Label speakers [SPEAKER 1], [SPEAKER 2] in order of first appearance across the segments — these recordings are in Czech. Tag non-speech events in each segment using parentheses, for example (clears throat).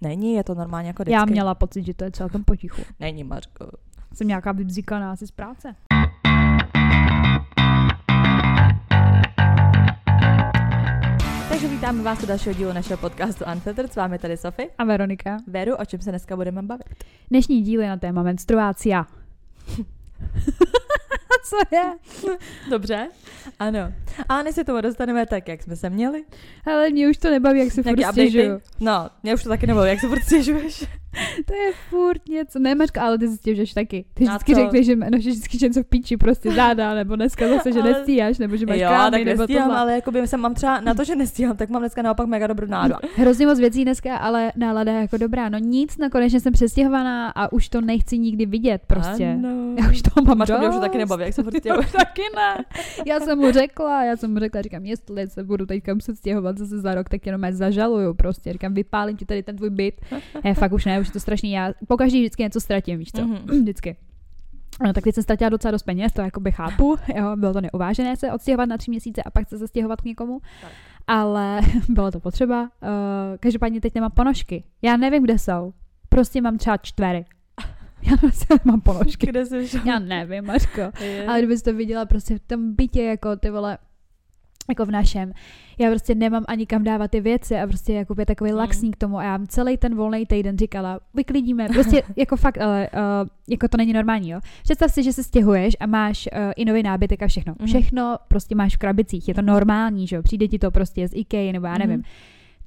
[SPEAKER 1] Není, je to normálně jako vždycky.
[SPEAKER 2] Já měla pocit, že to je celkem potichu. (laughs)
[SPEAKER 1] Není, Mařko.
[SPEAKER 2] Jsem nějaká vybzikaná asi z práce.
[SPEAKER 1] Takže vítáme vás u dalšího dílu našeho podcastu Unfiltered. S vámi tady Sofie.
[SPEAKER 2] A Veronika.
[SPEAKER 1] Veru, o čem se dneska budeme bavit?
[SPEAKER 2] Dnešní díl je na téma menstruácia. (laughs) Co je?
[SPEAKER 1] Dobře? Ano. A než se tomu dostaneme tak, jak jsme se měli.
[SPEAKER 2] Ale mě už to nebaví, jak se furt stěžuju.
[SPEAKER 1] No, mě už to taky nebaví, jak se furt stěžuješ.
[SPEAKER 2] To je furt něco. Ne, Mařka, ale ty si stěžuješ taky. Ty
[SPEAKER 1] Na
[SPEAKER 2] vždycky
[SPEAKER 1] co?
[SPEAKER 2] řekneš, že no, že vždycky že něco v píči prostě záda, nebo dneska zase, že
[SPEAKER 1] Ale-
[SPEAKER 2] nestíháš, nebo že máš
[SPEAKER 1] jo,
[SPEAKER 2] kámy,
[SPEAKER 1] tak
[SPEAKER 2] nebo
[SPEAKER 1] nestíhám,
[SPEAKER 2] tohle.
[SPEAKER 1] ale jako by jsem mám třeba na to, že nestíhám, tak mám dneska naopak mega dobrou náladu. (laughs)
[SPEAKER 2] Hrozně moc věcí dneska, ale nálada je jako dobrá. No nic, no konečně jsem přestěhovaná a už to nechci nikdy vidět prostě.
[SPEAKER 1] Ano.
[SPEAKER 2] Já už to mám
[SPEAKER 1] Máš mě už to taky nebaví, jak se furt
[SPEAKER 2] No,
[SPEAKER 1] stěhuješ.
[SPEAKER 2] taky ne. Já jsem mu řekla, já jsem mu řekla, říkám, jestli se budu teďka muset stěhovat zase za rok, tak jenom zažaluju prostě. Říkám, vypálím ti tady ten tvůj byt. (laughs) Já fakt už ne, už je to strašný. Já pokaždý vždycky něco ztratím, víš co?
[SPEAKER 1] Mhm. (clears throat)
[SPEAKER 2] Vždycky. No, tak teď jsem ztratila docela dost peněz, to jakoby chápu, (laughs) jo, bylo to neuvážené se odstěhovat na tři měsíce a pak se zastěhovat k někomu,
[SPEAKER 1] Tak.
[SPEAKER 2] ale (laughs) bylo to potřeba. Uh, každopádně teď nemám ponožky. Já nevím, kde jsou. Prostě mám třeba čtvery. (laughs) Já prostě nemám ponožky.
[SPEAKER 1] Kde jsi?
[SPEAKER 2] Já nevím, Mařko.
[SPEAKER 1] Je.
[SPEAKER 2] Ale kdybys to viděla prostě v tom bytě, jako ty vole, jako v našem. Já prostě nemám ani kam dávat ty věci a prostě jako je takový
[SPEAKER 1] Mm.
[SPEAKER 2] laxní k tomu a já mám celý ten volný týden říkala, vyklidíme, prostě (laughs) jako fakt, ale uh, jako to není normální, jo. Představ si, že se stěhuješ a máš uh, i nový nábytek a všechno.
[SPEAKER 1] Mhm.
[SPEAKER 2] Všechno prostě máš v krabicích, je to normální, že jo, přijde ti to prostě z IKEA nebo já nevím.
[SPEAKER 1] Mhm.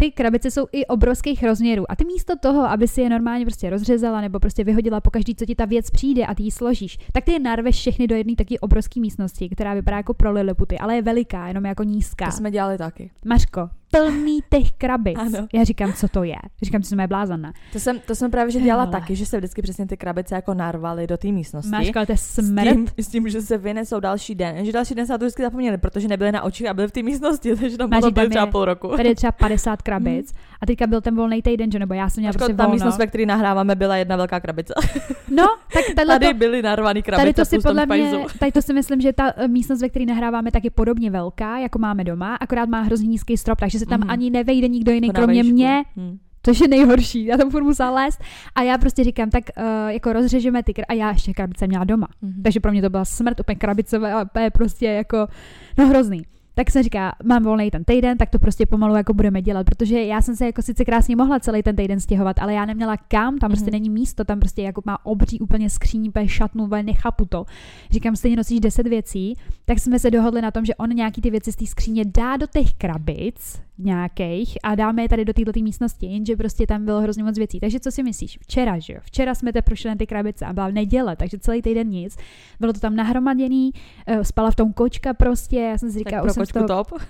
[SPEAKER 2] Ty krabice jsou i obrovských rozměrů a ty místo toho, aby si je normálně prostě rozřezala nebo prostě vyhodila po každý, co ti ta věc přijde a ty ji složíš, tak ty je narveš všechny do jedné takové obrovské místnosti, která vypadá jako pro liliputy, ale je veliká, jenom jako nízká.
[SPEAKER 1] To jsme dělali taky.
[SPEAKER 2] Mařko, plný těch krabic.
[SPEAKER 1] Ano.
[SPEAKER 2] Já říkám, co to je. Říkám, co jsem je blázana.
[SPEAKER 1] To jsem, to jsem právě že dělala
[SPEAKER 2] Hele.
[SPEAKER 1] taky, že se vždycky přesně ty krabice jako narvaly do té místnosti.
[SPEAKER 2] Ale to je
[SPEAKER 1] s
[SPEAKER 2] smrt.
[SPEAKER 1] tím, s tím, že se vynesou další den. Že další den se na to vždycky zapomněli, protože nebyly na očích a byly v té místnosti, (laughs) takže tam
[SPEAKER 2] Máš, tam
[SPEAKER 1] třeba půl roku.
[SPEAKER 2] Tady je třeba 50 (laughs) krabic a teďka byl ten volný týden, že nebo já jsem měla
[SPEAKER 1] Ačko,
[SPEAKER 2] prostě
[SPEAKER 1] ta
[SPEAKER 2] volno.
[SPEAKER 1] místnost, ve které nahráváme, byla jedna velká krabice. (laughs)
[SPEAKER 2] No, tak
[SPEAKER 1] Tady byly narvaný krabice
[SPEAKER 2] Tady to si podle mě, tady to si myslím, že ta eh, místnost, ve které nahráváme, tak je podobně velká, jako máme doma, akorát má hrozně nízký strop, takže se tam
[SPEAKER 1] Mhm.
[SPEAKER 2] ani nevejde nikdo jiný,
[SPEAKER 1] Jako
[SPEAKER 2] kromě mě,
[SPEAKER 1] Hm.
[SPEAKER 2] což je nejhorší. Já tam furt musela lézt. A já prostě říkám, tak uh, jako rozřežeme ty kr- a já ještě krabice měla doma.
[SPEAKER 1] Mhm.
[SPEAKER 2] Takže pro mě to byla smrt, úplně krabicové úplně prostě jako, no hrozný. Tak se říká, mám volný ten týden, tak to prostě pomalu jako budeme dělat, protože já jsem se jako sice krásně mohla celý ten týden stěhovat, ale já neměla kam, tam prostě
[SPEAKER 1] Mhm.
[SPEAKER 2] není místo, tam prostě jako má obří úplně skříň, úplně šatnu, úplně nechápu to. Říkám, stejně nosíš 10 věcí, tak jsme se dohodli na tom, že on nějaký ty věci z té skříně dá do těch krabic nějakých a dáme je tady do této místnosti, jenže prostě tam bylo hrozně moc věcí. Takže co si myslíš? Včera, že jo? Včera jsme te prošli na ty krabice a byla neděle, takže celý týden nic. Bylo to tam nahromaděný, eh, spala v tom kočka prostě, já jsem si
[SPEAKER 1] Tak
[SPEAKER 2] říkala,
[SPEAKER 1] pro
[SPEAKER 2] jsem z
[SPEAKER 1] kočku
[SPEAKER 2] toho,
[SPEAKER 1] top.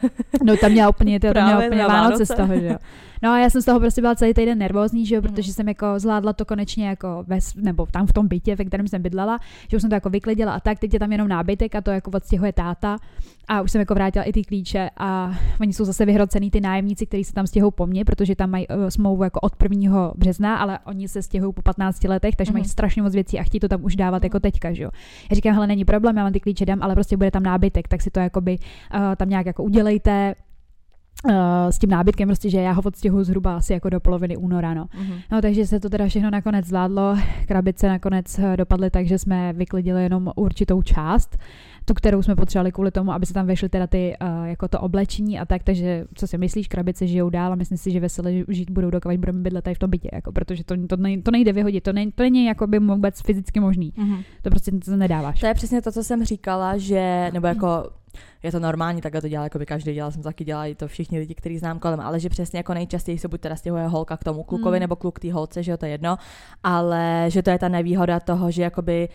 [SPEAKER 2] no tam měla úplně, to, tam měla úplně Vánoce z toho, že jo. No a já jsem z toho prostě byla celý týden nervózní, že jo,
[SPEAKER 1] Mhm.
[SPEAKER 2] protože jsem jako zvládla to konečně jako ve, nebo tam v tom bytě, ve kterém jsem bydlela, že už jsem to jako vyklidila a tak, teď je tam jenom nábytek a to jako odstěhuje táta a už jsem jako vrátila i ty klíče a oni jsou zase vyhrocený ty nájemníci, kteří se tam stěhují po mně, protože tam mají uh, smlouvu jako od 1. března, ale oni se stěhují po 15 letech, takže mají
[SPEAKER 1] Mhm.
[SPEAKER 2] strašně moc věcí a chtějí to tam už dávat jako teďka, že jo. Já říkám, hele, není problém, já vám ty klíče dám, ale prostě bude tam nábytek, tak si to jakoby uh, tam nějak jako udělejte, s tím nábytkem, prostě, že já ho odstěhuju zhruba asi jako do poloviny února, no.
[SPEAKER 1] Mhm.
[SPEAKER 2] No, takže se to teda všechno nakonec zvládlo. Krabice nakonec eh, dopadly tak, že jsme vyklidili jenom určitou část, tu, kterou jsme potřebovali kvůli tomu, aby se tam vešly teda ty, uh, jako to oblečení a tak, takže co si myslíš, krabice žijou dál a myslím si, že veselé žít budou, dokud budeme bydlet tady v tom bytě, jako, protože to, to, nej, to nejde vyhodit, to, nej, to není jako by vůbec fyzicky možný,
[SPEAKER 1] Mhm.
[SPEAKER 2] to prostě to nedáváš.
[SPEAKER 1] To je přesně to, co jsem říkala, že, nebo jako je to normální, takhle to dělá, jako by každý dělal, jsem to taky dělala, i to všichni lidi, kteří znám kolem, ale že přesně jako nejčastěji se buď teda stěhuje holka k tomu klukovi,
[SPEAKER 2] Mm.
[SPEAKER 1] nebo kluk té holce, že jo, to je jedno, ale že to je ta nevýhoda toho, že jakoby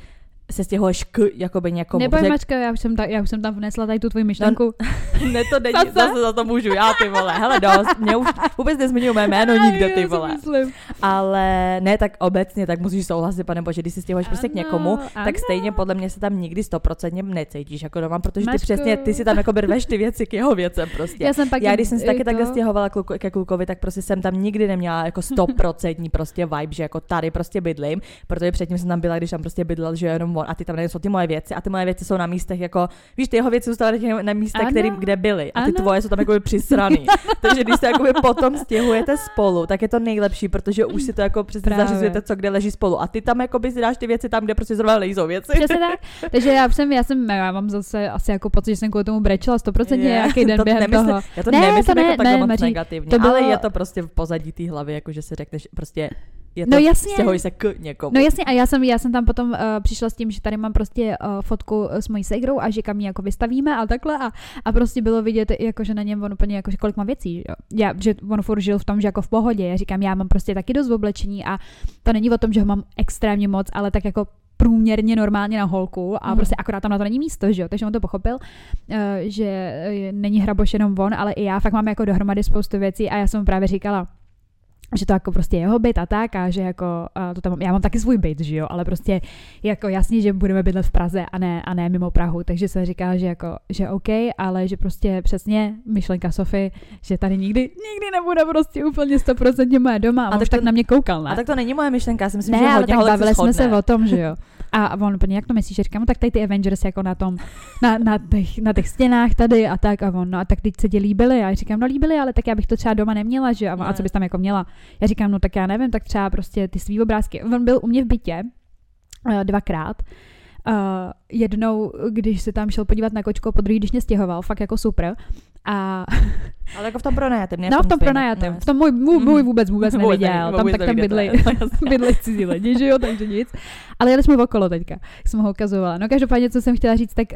[SPEAKER 1] se stěhuješ k jakoby někomu.
[SPEAKER 2] Neboj,
[SPEAKER 1] protože-
[SPEAKER 2] Mačka, já už, jsem ta, já už jsem tam vnesla tady tu tvoji myšlenku. (laughs)
[SPEAKER 1] ne, to není,
[SPEAKER 2] Zase?
[SPEAKER 1] zase za to můžu já, ty vole, hele dost, mě už vůbec nezmiňuji mé jméno nikde, ty vole.
[SPEAKER 2] myslím.
[SPEAKER 1] Ale ne tak obecně, tak musíš souhlasit, pane bože, když si stěhuješ prostě k
[SPEAKER 2] Ano,
[SPEAKER 1] někomu, tak
[SPEAKER 2] ano.
[SPEAKER 1] stejně podle mě se tam nikdy stoprocentně necítíš jako doma, protože ty
[SPEAKER 2] Mačko.
[SPEAKER 1] přesně, ty si tam jako rveš ty věci k jeho věcem prostě.
[SPEAKER 2] Já jsem pak
[SPEAKER 1] Já když jsem se taky
[SPEAKER 2] to-
[SPEAKER 1] takhle stěhovala kluku, ke klukovi, tak prostě jsem tam nikdy neměla jako (laughs) stoprocentní prostě vibe, že jako tady prostě bydlím, protože předtím jsem tam byla, když tam prostě bydlel, že jenom něm on a ty tam nejsou ty moje věci a ty moje věci jsou na místech jako, víš, ty jeho věci zůstávají na místech, který, kde byly a ty
[SPEAKER 2] Ano.
[SPEAKER 1] tvoje jsou tam jako přisraný. (laughs) Takže když se jakoby potom stěhujete spolu, tak je to nejlepší, protože už si to jako přesně zařizujete, co kde leží spolu. A ty tam jakoby si dáš ty věci tam, kde prostě zrovna lejzou věci.
[SPEAKER 2] Přesně tak. Takže já jsem, já jsem, já mám zase asi jako pocit, že jsem kvůli tomu brečela 100%
[SPEAKER 1] Je,
[SPEAKER 2] nějaký den
[SPEAKER 1] to
[SPEAKER 2] během
[SPEAKER 1] nemysl-
[SPEAKER 2] toho.
[SPEAKER 1] Já to
[SPEAKER 2] Ne,
[SPEAKER 1] nemyslím
[SPEAKER 2] to ne,
[SPEAKER 1] jako takhle
[SPEAKER 2] ne,
[SPEAKER 1] moc
[SPEAKER 2] Maří,
[SPEAKER 1] negativně,
[SPEAKER 2] to bylo-
[SPEAKER 1] ale je to prostě v pozadí té hlavy, jako že si řekneš prostě je to,
[SPEAKER 2] No jasně.
[SPEAKER 1] stěhuj se k někomu.
[SPEAKER 2] No jasně, a já jsem, já jsem tam potom uh, přišla s tím, že tady mám prostě uh, fotku s mojí segrou a že kam ji jako vystavíme a takhle a, a prostě bylo vidět, jako, že na něm on úplně jako, že kolik má věcí. Jo. Já, že on furt žil v tom, že jako v pohodě. Já říkám, já mám prostě taky dost oblečení a to není o tom, že ho mám extrémně moc, ale tak jako průměrně normálně na holku a
[SPEAKER 1] Mhm.
[SPEAKER 2] prostě akorát tam na to není místo, že jo, takže on to pochopil, eh, že eh, není hraboš jenom on, ale i já fakt mám jako dohromady spoustu věcí a já jsem mu právě říkala, že to jako prostě jeho byt a tak a že jako a to tam, já mám taky svůj byt, že jo, ale prostě jako jasně, že budeme bydlet v Praze a ne, a ne mimo Prahu, takže jsem říkala, že jako, že OK, ale že prostě přesně myšlenka Sofy, že tady nikdy, nikdy nebude prostě úplně 100% moje doma a,
[SPEAKER 1] A tak to-
[SPEAKER 2] tak na mě koukal, ne?
[SPEAKER 1] A tak to není moje myšlenka, já si myslím,
[SPEAKER 2] ne,
[SPEAKER 1] že
[SPEAKER 2] ale
[SPEAKER 1] hodně
[SPEAKER 2] tak
[SPEAKER 1] holek
[SPEAKER 2] bavili
[SPEAKER 1] se
[SPEAKER 2] jsme se o tom, že jo. (laughs) A on úplně, jak to myslíš? Říkám, no tak tady ty Avengers jako na tom, na, na, těch, na těch stěnách tady a tak a on, no a tak teď se ti líbily a já říkám, no líbily, ale tak já bych to třeba doma neměla, že a, on, a co bys tam jako měla? Já říkám, no tak já nevím, tak třeba prostě ty svý obrázky. On byl u mě v bytě eh, dvakrát. Uh, jednou, když se tam šel podívat na kočku, a po druhý, když mě stěhoval, fakt jako super. A (laughs)
[SPEAKER 1] Ale jako v tom pronajatém, ne
[SPEAKER 2] no, v tom pronajatém.
[SPEAKER 1] No,
[SPEAKER 2] V tom můj, můj, můj
[SPEAKER 1] Mhm.
[SPEAKER 2] vůbec vůbec neviděl. Tam tak tam
[SPEAKER 1] jasně. (laughs)
[SPEAKER 2] bydli cizí lidi, že jo, takže nic. Ale jeli jsme okolo teďka, jak jsem ho ukazovala. No každopádně, co jsem chtěla říct, tak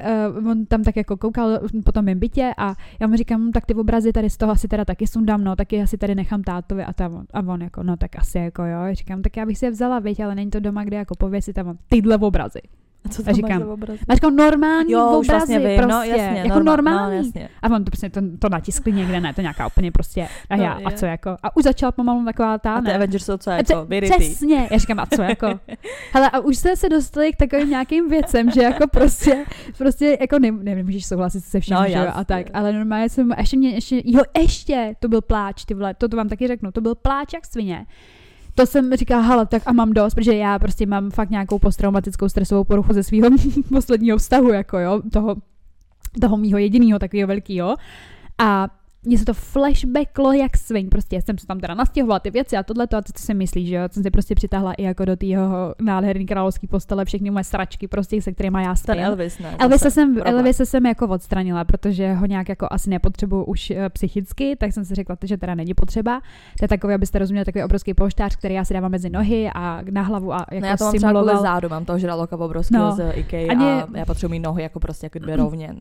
[SPEAKER 2] uh, on tam tak jako koukal po tom mém bytě a já mu říkám, "Hm, tak ty obrazy tady z toho asi teda taky sundám, no, taky asi tady nechám tátovi a, tam, a on jako, no tak asi jako jo. Já říkám, tak já bych si je vzala, věď, ale není to doma, kde jako pověsit tam tyhle obrazy.
[SPEAKER 1] A co
[SPEAKER 2] A
[SPEAKER 1] tam
[SPEAKER 2] říkám,
[SPEAKER 1] máš za?
[SPEAKER 2] A říkám, normální
[SPEAKER 1] Jo,
[SPEAKER 2] obrazy,
[SPEAKER 1] vlastně vím,
[SPEAKER 2] prostě,
[SPEAKER 1] no jasně,
[SPEAKER 2] jako
[SPEAKER 1] norma-
[SPEAKER 2] normální.
[SPEAKER 1] No, jasně.
[SPEAKER 2] A on to, prostě to, to natiskli někde, ne, to nějaká úplně prostě, a
[SPEAKER 1] No,
[SPEAKER 2] já, a
[SPEAKER 1] je.
[SPEAKER 2] co jako, a už začala pomalu taková ta,
[SPEAKER 1] A
[SPEAKER 2] ne.
[SPEAKER 1] Avengers jsou co
[SPEAKER 2] A
[SPEAKER 1] jako.
[SPEAKER 2] Přesně, já říkám, a co jako? (laughs) Hele, a už jsme se dostali k takovým nějakým věcem, že jako prostě, prostě jako ne, ne, nemůžeš souhlasit se vším,
[SPEAKER 1] No,
[SPEAKER 2] že jo, a tak, ale normálně jsem, ještě mě, ještě, jo, ještě, to byl pláč, ty vole, to, to vám taky řeknu, to byl pláč jak svině. To jsem říkala, hele, tak a mám dost, protože já prostě mám fakt nějakou posttraumatickou stresovou poruchu ze svého (laughs) posledního vztahu, jako jo, toho, toho mýho jediného takového velkého. A mně se to flashbacklo jak svin, prostě jsem se tam teda nastěhovala ty věci a tohle to a co si myslíš, že jo, jsem si prostě přitáhla i jako do té jeho nádherný královský postele všechny moje sračky, prostě se kterými já spím.
[SPEAKER 1] Ten Elvis, ne?
[SPEAKER 2] Elvise
[SPEAKER 1] zase.
[SPEAKER 2] jsem,
[SPEAKER 1] problém.
[SPEAKER 2] Elvise jsem jako odstranila, protože ho nějak jako asi nepotřebuju už eh, psychicky, tak jsem si řekla, že teda není potřeba. To je takový, abyste rozuměli, takový obrovský polštář, který já si dávám mezi nohy a na hlavu a jako
[SPEAKER 1] No já to mám
[SPEAKER 2] simuloval.
[SPEAKER 1] zádu, mám toho žraloka obrovského
[SPEAKER 2] No.
[SPEAKER 1] z IKEA
[SPEAKER 2] Ani-
[SPEAKER 1] a já potřebuji nohy jako prostě jako dvě (clears throat) rovně.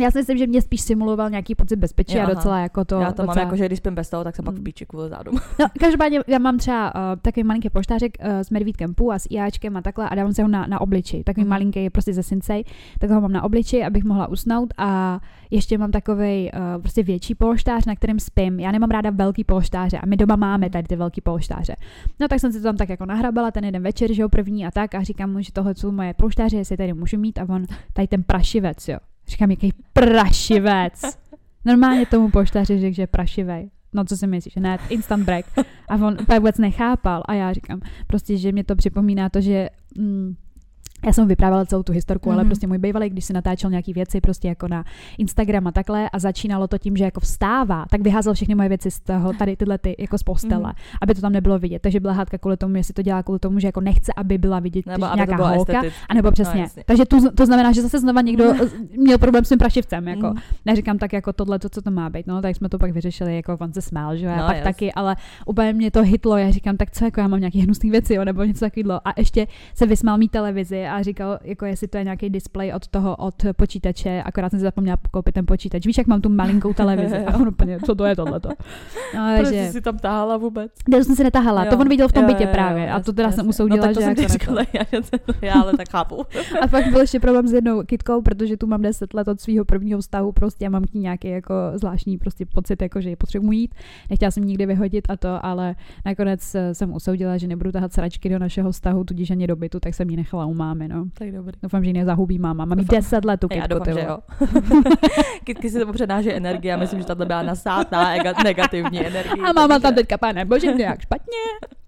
[SPEAKER 2] Já si myslím, že mě spíš simuloval nějaký pocit bezpečí
[SPEAKER 1] Jo,
[SPEAKER 2] a docela jako to.
[SPEAKER 1] já to mám
[SPEAKER 2] docela...
[SPEAKER 1] jako, že když spím bez toho, tak jsem pak v
[SPEAKER 2] Mm.
[SPEAKER 1] píči kvůli zádu. (laughs)
[SPEAKER 2] No, každopádně já mám třeba uh, takový malinký poštářek uh, s medvídkem pů a s IAčkem a takhle a dávám si ho na, na obliči. Takový
[SPEAKER 1] Mhm.
[SPEAKER 2] malinký je prostě ze Sinsej, tak ho mám na obliči, abych mohla usnout a ještě mám takový uh, prostě větší polštář, na kterém spím. Já nemám ráda velký polštáře a my doma máme tady ty velký polštáře. No tak jsem si to tam tak jako nahrabala ten jeden večer, že jo, první a tak a říkám mu, že tohle jsou moje polštáře, jestli tady můžu mít a on tady ten prašivec, jo. Říkám, jaký prašivec. Normálně tomu poštáři řekl, že je prašivej. No co si myslíš, ne, instant break. A on úplně vůbec nechápal a já říkám, prostě, že mě to připomíná to, že mm, já jsem vyprávěla celou tu historku, mm-hmm. ale
[SPEAKER 1] Mhm.
[SPEAKER 2] prostě můj bývalý, když si natáčel nějaký věci prostě jako na Instagram a takhle a začínalo to tím, že jako vstává, tak vyházel všechny moje věci z toho, tady tyhle ty jako z postele,
[SPEAKER 1] Mhm.
[SPEAKER 2] mm-hmm. aby to tam nebylo vidět. Takže byla hádka kvůli tomu, jestli to dělá kvůli tomu, že jako nechce, aby byla vidět
[SPEAKER 1] Nebo aby
[SPEAKER 2] nějaká holka, a nebo přesně.
[SPEAKER 1] No,
[SPEAKER 2] No,
[SPEAKER 1] jasně.
[SPEAKER 2] Takže to, to znamená, že zase znova někdo měl problém s tím prašivcem, jako.
[SPEAKER 1] Mm.
[SPEAKER 2] Neříkám tak jako tohle, to, co to má být, no, tak jsme to pak vyřešili, jako on se smál, že jo,
[SPEAKER 1] No,
[SPEAKER 2] pak
[SPEAKER 1] jas.
[SPEAKER 2] taky, ale úplně mě to hitlo, já říkám, tak co, jako já mám nějaký hnusný věci, jo, nebo něco takového. A ještě se vysmál mý televizi a říkal, jako jestli to je nějaký display od toho, od počítače, akorát jsem si zapomněla koupit ten počítač. Víš, jak mám tu malinkou televizi (laughs) a on úplně, co to je tohleto. No,
[SPEAKER 1] Proč
[SPEAKER 2] takže,
[SPEAKER 1] jsi si tam tahala vůbec?
[SPEAKER 2] kde jsem si netahala, to
[SPEAKER 1] Jo,
[SPEAKER 2] on viděl v tom
[SPEAKER 1] jo,
[SPEAKER 2] bytě
[SPEAKER 1] jo, jo,
[SPEAKER 2] právě a to teda
[SPEAKER 1] jasně,
[SPEAKER 2] jsem usoudila,
[SPEAKER 1] no, tak to
[SPEAKER 2] že
[SPEAKER 1] jsem
[SPEAKER 2] jako (laughs) to.
[SPEAKER 1] řekla, já, já ale tak chápu. (laughs)
[SPEAKER 2] A pak byl ještě problém s jednou kitkou, protože tu mám 10 let od svého prvního vztahu prostě a mám k ní nějaký jako zvláštní prostě pocit, jako že ji potřebuji jít. Nechtěla jsem nikdy vyhodit a to, ale nakonec eh, jsem usoudila, že nebudu tahat sračky do našeho vztahu, tudíž ani do bytu, tak jsem ji nechala u mámy, no.
[SPEAKER 1] Tak dobrý.
[SPEAKER 2] Doufám, že ji nezahubí máma. Mám jí
[SPEAKER 1] Doufám.
[SPEAKER 2] 10 let tu
[SPEAKER 1] Já
[SPEAKER 2] kytku,
[SPEAKER 1] doufám,
[SPEAKER 2] ty
[SPEAKER 1] že jo. (laughs) Kytky si to předáže energie a myslím, že tato byla nasátná ega- negativní energie.
[SPEAKER 2] A máma tam teďka, pane bože, mě jak špatně. (laughs)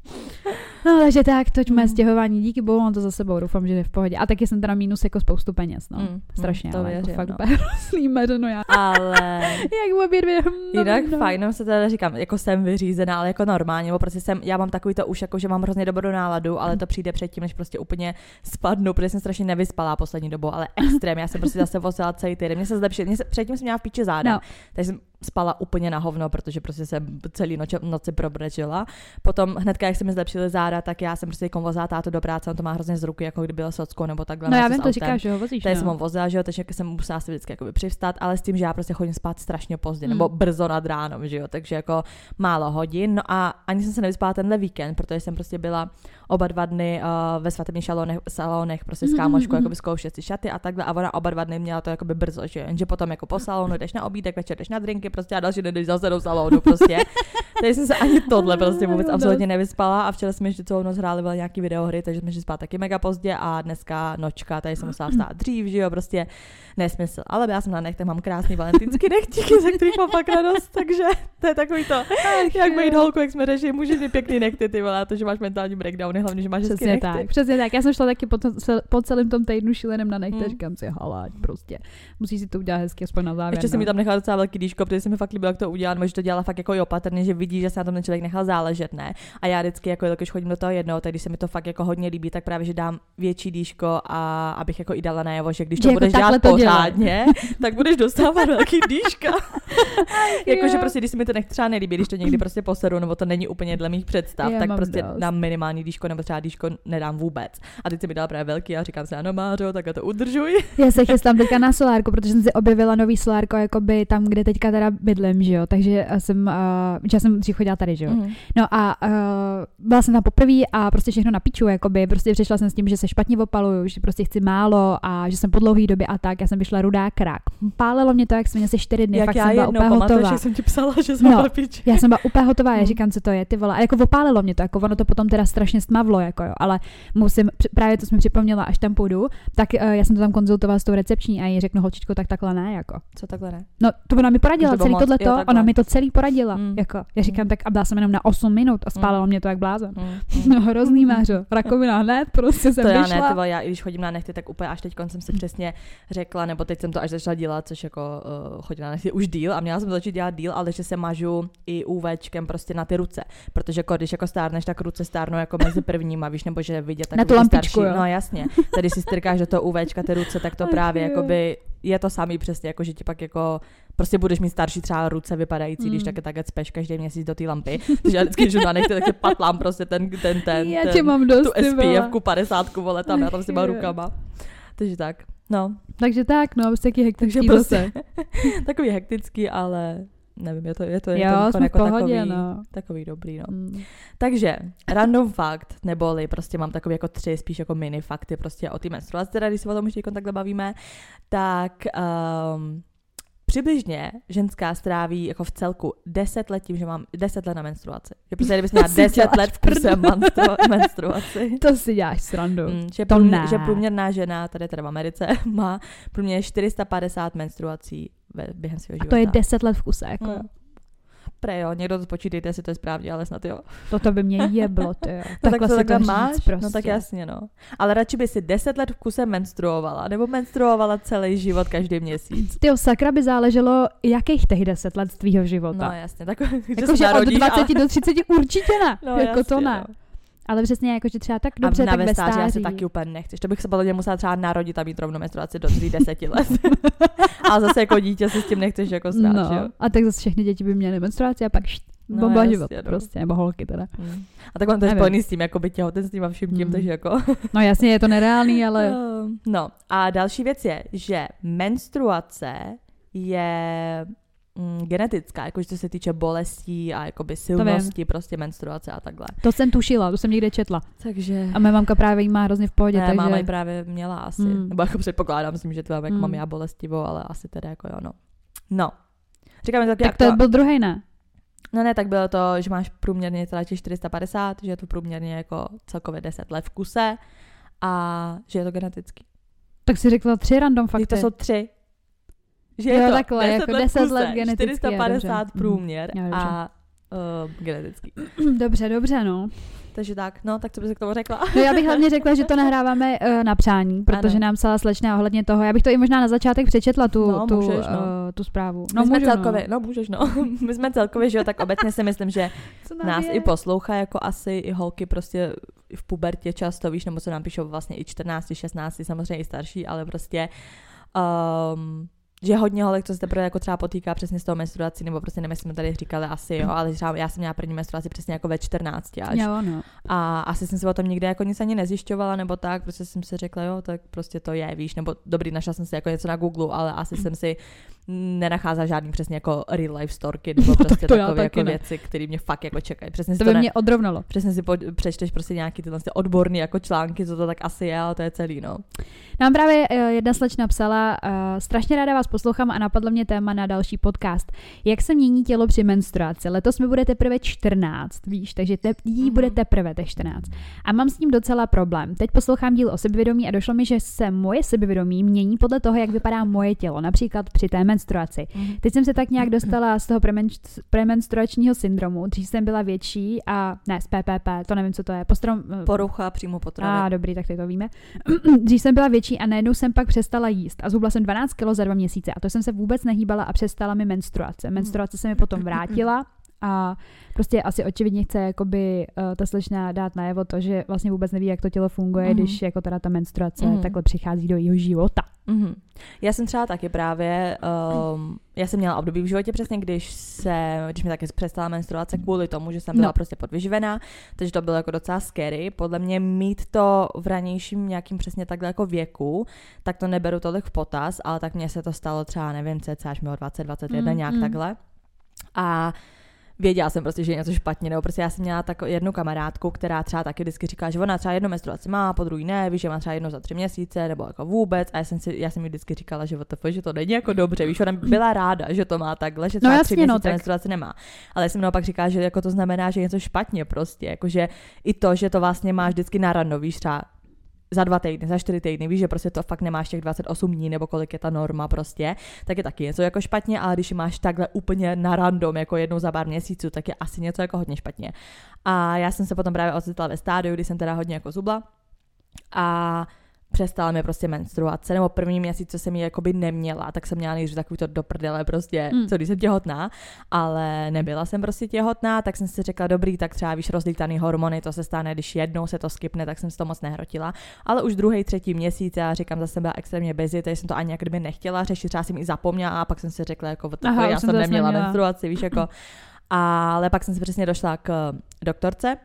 [SPEAKER 2] No, takže tak, toť
[SPEAKER 1] Mm.
[SPEAKER 2] stěhování, díky bohu, mám to za sebou, doufám, že je v pohodě. A taky jsem teda mínus jako spoustu peněz, no.
[SPEAKER 1] Mm,
[SPEAKER 2] Strašně,
[SPEAKER 1] mm, to
[SPEAKER 2] ale jako
[SPEAKER 1] věřím,
[SPEAKER 2] fakt
[SPEAKER 1] no. (laughs)
[SPEAKER 2] meře, no já.
[SPEAKER 1] Ale (laughs)
[SPEAKER 2] Jak obě dvě. hm, no,
[SPEAKER 1] jinak
[SPEAKER 2] no.
[SPEAKER 1] fajn, jenom se teda říkám, jako jsem vyřízená, ale jako normálně, nebo prostě jsem, já mám takový to už, jako že mám hrozně dobrou náladu, ale to přijde předtím, než prostě úplně spadnu, protože jsem strašně nevyspala poslední dobou, ale extrém, já jsem prostě zase vozila celý týden, mě se zlepšilo, mě se, předtím jsem měla v píči záda,
[SPEAKER 2] No.
[SPEAKER 1] takže jsem spala úplně na hovno, protože prostě jsem celý noč, noci probrečila. Potom hnedka, jak se mi zlepšily záda, tak já jsem prostě konvozila tátu do práce, on to má hrozně z ruky, jako kdyby byl sockou nebo takhle.
[SPEAKER 2] No já vím, to říkáš, že ho vozíš,
[SPEAKER 1] Tady jsem ho
[SPEAKER 2] no.
[SPEAKER 1] vozila, že jo, takže jsem musela si vždycky jakoby přivstat, ale s tím, že já prostě chodím spát strašně pozdě,
[SPEAKER 2] Mm.
[SPEAKER 1] nebo brzo nad ránem, že jo, takže jako málo hodin. No a ani jsem se nevyspala tenhle víkend, protože jsem prostě byla oba dva dny uh, ve svatebních salonech, salonech prostě s kámoškou,
[SPEAKER 2] Mhm.
[SPEAKER 1] jakoby zkoušet si šaty a takhle a ona oba dva dny měla to jakoby brzo, že jenže potom jako po salonu jdeš na obídek, večer jdeš na drinky prostě a další den jdeš zase do salonu prostě. (laughs) takže jsem se ani tohle prostě vůbec absolutně nevyspala a včera jsme ještě celou noc hráli byla nějaký videohry, takže jsme šli spát taky mega pozdě a dneska nočka, tady jsem (clears throat) musela vstát dřív, že jo, prostě nesmysl. Ale já jsem na nechtech, mám krásný valentýnský nechtíky, ze kterých mám fakt radost, takže to je takový to, jak být holku, jak jsme řešili, můžeš mít pěkný nechty, ty vole, a to, že máš mentální breakdowny, hlavně, že máš hezký
[SPEAKER 2] Přesně
[SPEAKER 1] nechty.
[SPEAKER 2] tak, přesně tak. Já jsem šla taky po, po celém tom týdnu šíleném na nechte,
[SPEAKER 1] Mm.
[SPEAKER 2] říkám si, halaď, prostě. Musíš si to udělat hezky, aspoň na závěr.
[SPEAKER 1] Ještě jsem
[SPEAKER 2] no.
[SPEAKER 1] mi tam nechala docela velký dýško, protože se mi fakt líbilo, jak to udělala, nebo že to dělala fakt jako i opatrně, že vidí, že se na tom ten člověk nechal záležet, ne? A já vždycky, jako když chodím do toho jednoho, tak když se mi to fakt jako hodně líbí, tak právě, že dám větší dýško a abych jako i dala najevo, že když
[SPEAKER 2] Že
[SPEAKER 1] to
[SPEAKER 2] jako
[SPEAKER 1] budeš dělat
[SPEAKER 2] to
[SPEAKER 1] pořádně, tak budeš dostávat velký dýška. Jakože prostě, když se mi to nech třeba nelíbí, když to někdy prostě poseru, nebo to není úplně dle mých představ,
[SPEAKER 2] Já
[SPEAKER 1] tak prostě
[SPEAKER 2] dost.
[SPEAKER 1] dám minimální dýško, nebo třeba dýško nedám vůbec. A teď se mi dala právě velký a říkám si, ano, Mářo, tak to udržuj. (laughs)
[SPEAKER 2] Já se chystám teďka na solárku, protože jsem si objevila nový solárko jakoby tam, kde teďka teda bydlím, že jo, takže eh, jsem, uh, já jsem dřív chodila tady, že jo.
[SPEAKER 1] Mhm.
[SPEAKER 2] No a uh, byla jsem tam poprvé a prostě všechno na piču, jakoby, prostě přišla jsem s tím, že se špatně opaluju, že prostě chci málo a že jsem po dlouhý době a tak, já jsem vyšla rudá krak. Pálilo mě to, jak jsem asi čtyři dny,
[SPEAKER 1] Jak
[SPEAKER 2] fakt
[SPEAKER 1] já
[SPEAKER 2] jsem byla úplně hotová.
[SPEAKER 1] jak jsem ti psala, že jsem
[SPEAKER 2] No.
[SPEAKER 1] piči.
[SPEAKER 2] Já jsem byla úplně hotová, já
[SPEAKER 1] Mm.
[SPEAKER 2] říkám, co to je, ty vole. A jako opálilo mě to, jako ono to potom teda strašně stmavlo, jako jo, ale musím, právě to jsem připomněla, až tam půjdu, tak uh, já jsem to tam konzultovala s tou recepční a jí řeknu, holčičko, tak takhle ne, jako.
[SPEAKER 1] Co takhle ne?
[SPEAKER 2] No, to ona mi poradila,
[SPEAKER 1] To
[SPEAKER 2] celý
[SPEAKER 1] moc,
[SPEAKER 2] tohleto,
[SPEAKER 1] jo,
[SPEAKER 2] ona mi to celý poradila,
[SPEAKER 1] Mm.
[SPEAKER 2] jako. Já říkám, tak a byla jsem jenom na 8 minut a spálilo mě to jak blázen.
[SPEAKER 1] Mm. (laughs)
[SPEAKER 2] No, hrozný mářo, rakovina hned, prostě jsem
[SPEAKER 1] To já ne, já i když chodím na nechty, tak úplně až teď jsem si přesně řekla, nebo teď jsem to až začala dělat, což jako uh, chodím na nechty už díl a měla jsem začít dělat díl, ale že se mažu i UVčkem prostě na ty ruce, protože jako, když jako stárneš, tak ruce stárnou jako mezi prvníma, víš, nebo že vidět tak
[SPEAKER 2] Na tu lampičku,
[SPEAKER 1] starší,
[SPEAKER 2] jo.
[SPEAKER 1] no jasně, tady si strkáš do toho UVčka ty ruce, tak to
[SPEAKER 2] Ach
[SPEAKER 1] právě
[SPEAKER 2] jo.
[SPEAKER 1] jakoby je to samý přesně, jako že ti pak jako prostě budeš mít starší třeba ruce vypadající, když
[SPEAKER 2] Mm.
[SPEAKER 1] tak takhle speš každý měsíc do té lampy. Takže já vždycky, když na nechty, tak patlám prostě ten, ten, ten,
[SPEAKER 2] já
[SPEAKER 1] ten,
[SPEAKER 2] tě mám dost,
[SPEAKER 1] tu. SPF 50 vole tam, já tam s těma rukama. Takže tak, no,
[SPEAKER 2] Takže tak, no, prostě taky
[SPEAKER 1] takže
[SPEAKER 2] hektický
[SPEAKER 1] prostě
[SPEAKER 2] zase.
[SPEAKER 1] takový hektický, ale nevím, je to, je to, je
[SPEAKER 2] Jo,
[SPEAKER 1] to jako
[SPEAKER 2] pohodě,
[SPEAKER 1] takový,
[SPEAKER 2] no.
[SPEAKER 1] takový dobrý, no.
[SPEAKER 2] Mm.
[SPEAKER 1] Takže, random fakt, neboli prostě mám takový jako tři spíš jako mini fakty prostě o té menstruaci, teda když se o tom už teď takhle bavíme, tak um, přibližně ženská stráví jako v celku 10 let tím, že mám 10 let na menstruaci. Že prostě kdybys měla (laughs)
[SPEAKER 2] si
[SPEAKER 1] 10
[SPEAKER 2] děláš
[SPEAKER 1] let v kuse menstru- (laughs) menstruaci.
[SPEAKER 2] To si děláš srandu.
[SPEAKER 1] Mm, že,
[SPEAKER 2] To
[SPEAKER 1] průměr,
[SPEAKER 2] ne.
[SPEAKER 1] že průměrná žena, tady teda v Americe, (laughs) má průměrně 450 menstruací ve, během svého
[SPEAKER 2] A
[SPEAKER 1] života.
[SPEAKER 2] to je 10 let v kuse, jako.
[SPEAKER 1] Mm. Pre jo, někdo to počítejte, jestli to je správně, ale snad jo.
[SPEAKER 2] Toto by mě jeblo, ty jo. (laughs)
[SPEAKER 1] No tak to takhle máš,
[SPEAKER 2] prostě.
[SPEAKER 1] no tak jasně no. Ale radši by si 10 let v kuse menstruovala, nebo menstruovala celý život každý měsíc.
[SPEAKER 2] Ty sakra by záleželo, jakých těch 10 let z tvýho
[SPEAKER 1] No
[SPEAKER 2] života.
[SPEAKER 1] jasně, tak (laughs) že
[SPEAKER 2] Jakože
[SPEAKER 1] se
[SPEAKER 2] od
[SPEAKER 1] narodíš
[SPEAKER 2] 20 do 30 určitě ne.
[SPEAKER 1] No,
[SPEAKER 2] jako to
[SPEAKER 1] jasně,
[SPEAKER 2] ne.
[SPEAKER 1] no.
[SPEAKER 2] Ale přesně jakože třeba tak dobře,
[SPEAKER 1] a na
[SPEAKER 2] tak ve
[SPEAKER 1] vestáři já se
[SPEAKER 2] stáří.
[SPEAKER 1] taky úplně nechceš. To bych se podle musela třeba narodit a mít rovnou menstruaci do 3 deseti let. (laughs) Ale zase jako dítě se s tím nechceš jako strát,
[SPEAKER 2] no,
[SPEAKER 1] že jo?
[SPEAKER 2] a tak zase všechny děti by měly menstruaci a pak št,
[SPEAKER 1] No,
[SPEAKER 2] bomba
[SPEAKER 1] jasně,
[SPEAKER 2] život
[SPEAKER 1] no.
[SPEAKER 2] prostě, nebo holky teda.
[SPEAKER 1] Mm. A tak on to je spojený s tím, jako by těhotenstvím a vším tím,
[SPEAKER 2] Mm.
[SPEAKER 1] takže jako... (laughs)
[SPEAKER 2] No jasně, je to nereálný, ale
[SPEAKER 1] Ehm, No a další věc je, že menstruace je mm, genetická, jakože co se týče bolestí a jakoby silnosti, prostě menstruace a takhle.
[SPEAKER 2] to jsem tušila, to jsem někde četla.
[SPEAKER 1] Takže...
[SPEAKER 2] A moje mamka právě jí má hrozně v pohodě,
[SPEAKER 1] Ne,
[SPEAKER 2] takže...
[SPEAKER 1] máma ji právě měla asi.
[SPEAKER 2] Mm.
[SPEAKER 1] Nebo jako předpokládám, myslím, že to mám, jak
[SPEAKER 2] Mm.
[SPEAKER 1] mám já bolestivou, ale asi teda jako jo, no. No. Říkáme taky,
[SPEAKER 2] Tak to byl druhý ne.
[SPEAKER 1] No ne, tak bylo to, že máš průměrně teda těch 450, že je to průměrně jako celkově 10 let v kuse a že je to genetický.
[SPEAKER 2] Tak si řekla tři random
[SPEAKER 1] Fakty.
[SPEAKER 2] fakty.
[SPEAKER 1] To jsou tři. Že
[SPEAKER 2] Jo,
[SPEAKER 1] je to
[SPEAKER 2] takhle, jako 10
[SPEAKER 1] kuse,
[SPEAKER 2] let genetický, je,
[SPEAKER 1] 450
[SPEAKER 2] dobře.
[SPEAKER 1] průměr
[SPEAKER 2] dobře.
[SPEAKER 1] a uh, genetický. (clears throat)
[SPEAKER 2] Dobře, dobře, no.
[SPEAKER 1] takže tak, no, tak co bys k tomu řekla?
[SPEAKER 2] No já bych hlavně řekla, že to nahráváme uh, na přání, protože ano. nám psala slečna ohledně toho. Já bych to i možná na začátek přečetla, tu,
[SPEAKER 1] No,
[SPEAKER 2] tu,
[SPEAKER 1] můžeš, no.
[SPEAKER 2] uh, tu zprávu. No,
[SPEAKER 1] My jsme
[SPEAKER 2] můžu,
[SPEAKER 1] celkově, no. můžeš, no. (laughs) My jsme celkově, že jo, tak obecně si myslím, že nás
[SPEAKER 2] je?
[SPEAKER 1] i poslouchá jako asi i holky prostě v pubertě často, víš, nebo co nám píšou vlastně i 14, 16, samozřejmě i starší, ale prostě um, že hodně holek, co se teprve jako třeba potýká přesně s tou menstruací, nebo prostě nevím, jsme tady říkali asi, jo, ale třeba já jsem měla první menstruaci přesně jako ve 14 až.
[SPEAKER 2] Jo, no.
[SPEAKER 1] A asi jsem si o tom nikdy jako nic ani nezjišťovala, nebo tak, prostě jsem si řekla, jo, tak prostě to je, víš, nebo dobrý, našla jsem si jako něco na Google, ale asi jsem si nenacházela žádný přesně jako real life storky, nebo
[SPEAKER 2] No, tak
[SPEAKER 1] prostě
[SPEAKER 2] to já
[SPEAKER 1] takové jako
[SPEAKER 2] ne.
[SPEAKER 1] věci, které mě fakt jako čekají. Přesně
[SPEAKER 2] To
[SPEAKER 1] to,
[SPEAKER 2] by
[SPEAKER 1] ne,
[SPEAKER 2] mě odrovnalo.
[SPEAKER 1] přesně si po, přečteš prostě nějaký tyhle ty odborný jako články, co to tak asi je, ale to je celý, no.
[SPEAKER 2] Nám právě eh, jedna slečna psala, uh, strašně ráda vás poslouchám a napadlo mě téma na další podcast. Jak se mění tělo při menstruaci? Letos mi bude teprve 14, víš, takže te- jí
[SPEAKER 1] Mhm.
[SPEAKER 2] bude teprve těch 14. A mám s ním docela problém. Teď poslouchám díl o sebevědomí a došlo mi, že se moje sebevědomí mění podle toho, jak vypadá moje tělo, například při té menstruaci. Teď jsem se tak nějak dostala z toho premen- premenstruačního syndromu. Dřív jsem byla větší a ne, z PPP, to nevím, co to je. Postrom,
[SPEAKER 1] Porucha přímo potravy.
[SPEAKER 2] a dobrý, tak teď to víme. (clears throat) Dřív jsem byla větší a najednou jsem pak přestala jíst a zhubla jsem 12 kg za dva měsíce a to jsem se vůbec nehýbala a přestala mi menstruace. Menstruace se mi potom vrátila a prostě asi očividně chce jakoby uh, ta slečna dát najevo to, že vlastně vůbec neví, jak to tělo funguje,
[SPEAKER 1] Mhm.
[SPEAKER 2] když jako teda ta menstruace
[SPEAKER 1] Mhm.
[SPEAKER 2] takhle přichází do jeho života.
[SPEAKER 1] Mm-hmm. Já jsem třeba taky právě, um, já jsem měla období v životě přesně, když se, když mi taky přestala menstruace kvůli tomu, že jsem byla
[SPEAKER 2] No.
[SPEAKER 1] prostě podvyživená, takže to bylo jako docela scary. Podle mě mít to v ranějším nějakým přesně takhle jako věku, tak to neberu tolik v potaz, ale tak mně se to stalo třeba, nevím, cca až mělo 20, 21,
[SPEAKER 2] Mm,
[SPEAKER 1] nějak
[SPEAKER 2] mm.
[SPEAKER 1] takhle. A věděla jsem prostě, že je něco špatně, nebo prostě já jsem měla tak jednu kamarádku, která třeba taky vždycky říká, že ona třeba jednu menstruaci má, po druhý ne, víš, že má třeba jednu za tři měsíce, nebo jako vůbec. A já jsem, si, já jsem jí vždycky říkala, že, WTF, že to není jako dobře, víš, ona byla ráda, že to má takhle, že
[SPEAKER 2] No
[SPEAKER 1] třeba tři
[SPEAKER 2] jasně, no,
[SPEAKER 1] měsíce
[SPEAKER 2] tak-
[SPEAKER 1] menstruaci nemá. Ale já jsem naopak říkala, že jako to znamená, že je něco špatně prostě, jakože i to, že to vlastně máš vždycky na rando, víš, třeba za dva týdny, za čtyři týdny, víš, že prostě to fakt nemáš těch 28 dní, nebo kolik je ta norma prostě, tak je taky něco jako špatně, ale když máš takhle úplně na random, jako jednou za pár měsíců, tak je asi něco jako hodně špatně. A já jsem se potom právě ocitla ve stádiu, kdy jsem teda hodně jako zubla a přestala mi prostě menstruace, nebo první měsíc, co jsem ji jakoby neměla, tak jsem měla nejdřív takový to do prdele prostě,
[SPEAKER 2] Mm.
[SPEAKER 1] co když jsem těhotná, ale nebyla jsem prostě těhotná, tak jsem si řekla, dobrý, tak třeba víš, rozlítaný hormony, to se stane, když jednou se to skipne, tak jsem si to moc nehrotila, ale už druhý, třetí měsíc, já říkám, zase byla extrémně busy, takže jsem to ani jak kdyby nechtěla řešit, třeba jsem i zapomněla a pak jsem si řekla, jako
[SPEAKER 2] Aha, už
[SPEAKER 1] já
[SPEAKER 2] jsem
[SPEAKER 1] neměla
[SPEAKER 2] neměla.
[SPEAKER 1] menstruaci, víš, jako, ale pak jsem si přesně došla k doktorce,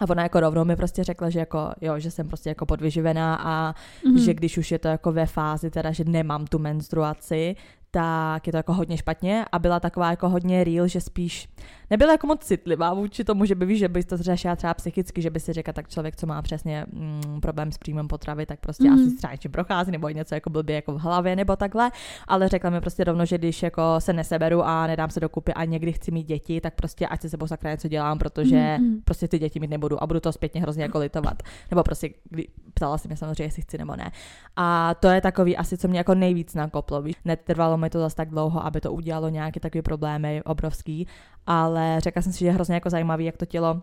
[SPEAKER 1] a ona jako rovnou mi prostě řekla, že jako, jo, že jsem prostě jako podvyživená a
[SPEAKER 2] Mhm.
[SPEAKER 1] že když už je to jako ve fázi teda, že nemám tu menstruaci, tak je to jako hodně špatně a byla taková jako hodně real, že spíš nebyla jako moc citlivá vůči tomu, že by víš, že bys to řešila třeba psychicky, že by si řekla tak člověk, co má přesně mm, problém s příjmem potravy, tak prostě
[SPEAKER 2] Mhm.
[SPEAKER 1] mm. asi třeba něčím prochází nebo něco jako blbě jako v hlavě nebo takhle, ale řekla mi prostě rovno, že když jako se neseberu a nedám se dokupy a někdy chci mít děti, tak prostě ať se sebou sakra něco dělám, protože
[SPEAKER 2] Mhm.
[SPEAKER 1] prostě ty děti mít nebudu a budu to zpětně hrozně jako litovat. Nebo prostě kdy, ptala si mě samozřejmě, jestli chci nebo ne. A to je takový asi, co mě jako nejvíc nakoplo. Víš. Netrvalo mi to zase tak dlouho, aby to udělalo nějaké takové problémy obrovský, ale řekla jsem si, že je hrozně jako zajímavý, jak to tělo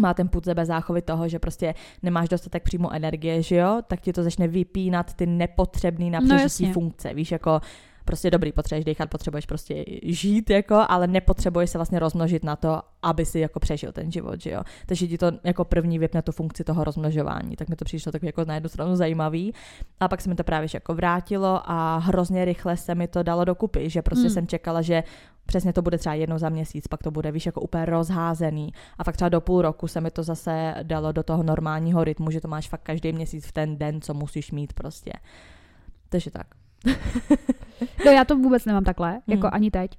[SPEAKER 1] má ten put bez záchovy toho, že prostě nemáš dostatek přímo energie, že jo, tak ti to začne vypínat ty nepotřebný na
[SPEAKER 2] No jasně.
[SPEAKER 1] funkce, víš, jako prostě dobrý, potřebuješ dechat, potřebuješ prostě žít, jako, ale nepotřebuješ se vlastně rozmnožit na to, aby si jako přežil ten život, že jo. Takže ti to jako první vypne tu funkci toho rozmnožování, tak mi to přišlo takový jako na jednu stranu zajímavý. A pak se mi to právě jako vrátilo a hrozně rychle se mi to dalo dokupy, že prostě
[SPEAKER 2] Hmm.
[SPEAKER 1] jsem čekala, že přesně to bude třeba jednou za měsíc, pak to bude, víš, jako úplně rozházený. A fakt třeba do půl roku se mi to zase dalo do toho normálního rytmu, že to máš fakt každý měsíc v ten den, co musíš mít prostě. Takže tak.
[SPEAKER 2] No já to vůbec nemám takhle, jako
[SPEAKER 1] Mm.
[SPEAKER 2] ani teď.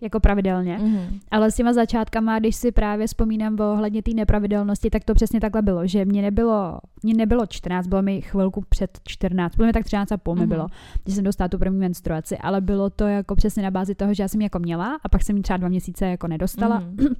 [SPEAKER 2] Jako pravidelně.
[SPEAKER 1] Mm-hmm.
[SPEAKER 2] Ale s těma začátkama, když si právě vzpomínám ohledně té nepravidelnosti, tak to přesně takhle bylo, že mě nebylo, mě nebylo 14, bylo mi chvilku před 14, bylo mi tak 13 a půl mi
[SPEAKER 1] Mhm.
[SPEAKER 2] bylo, že jsem dostala tu první menstruaci, ale bylo to jako přesně na bázi toho, že já jsem ji jako měla a pak jsem ji třeba dva měsíce jako nedostala.
[SPEAKER 1] Mm-hmm.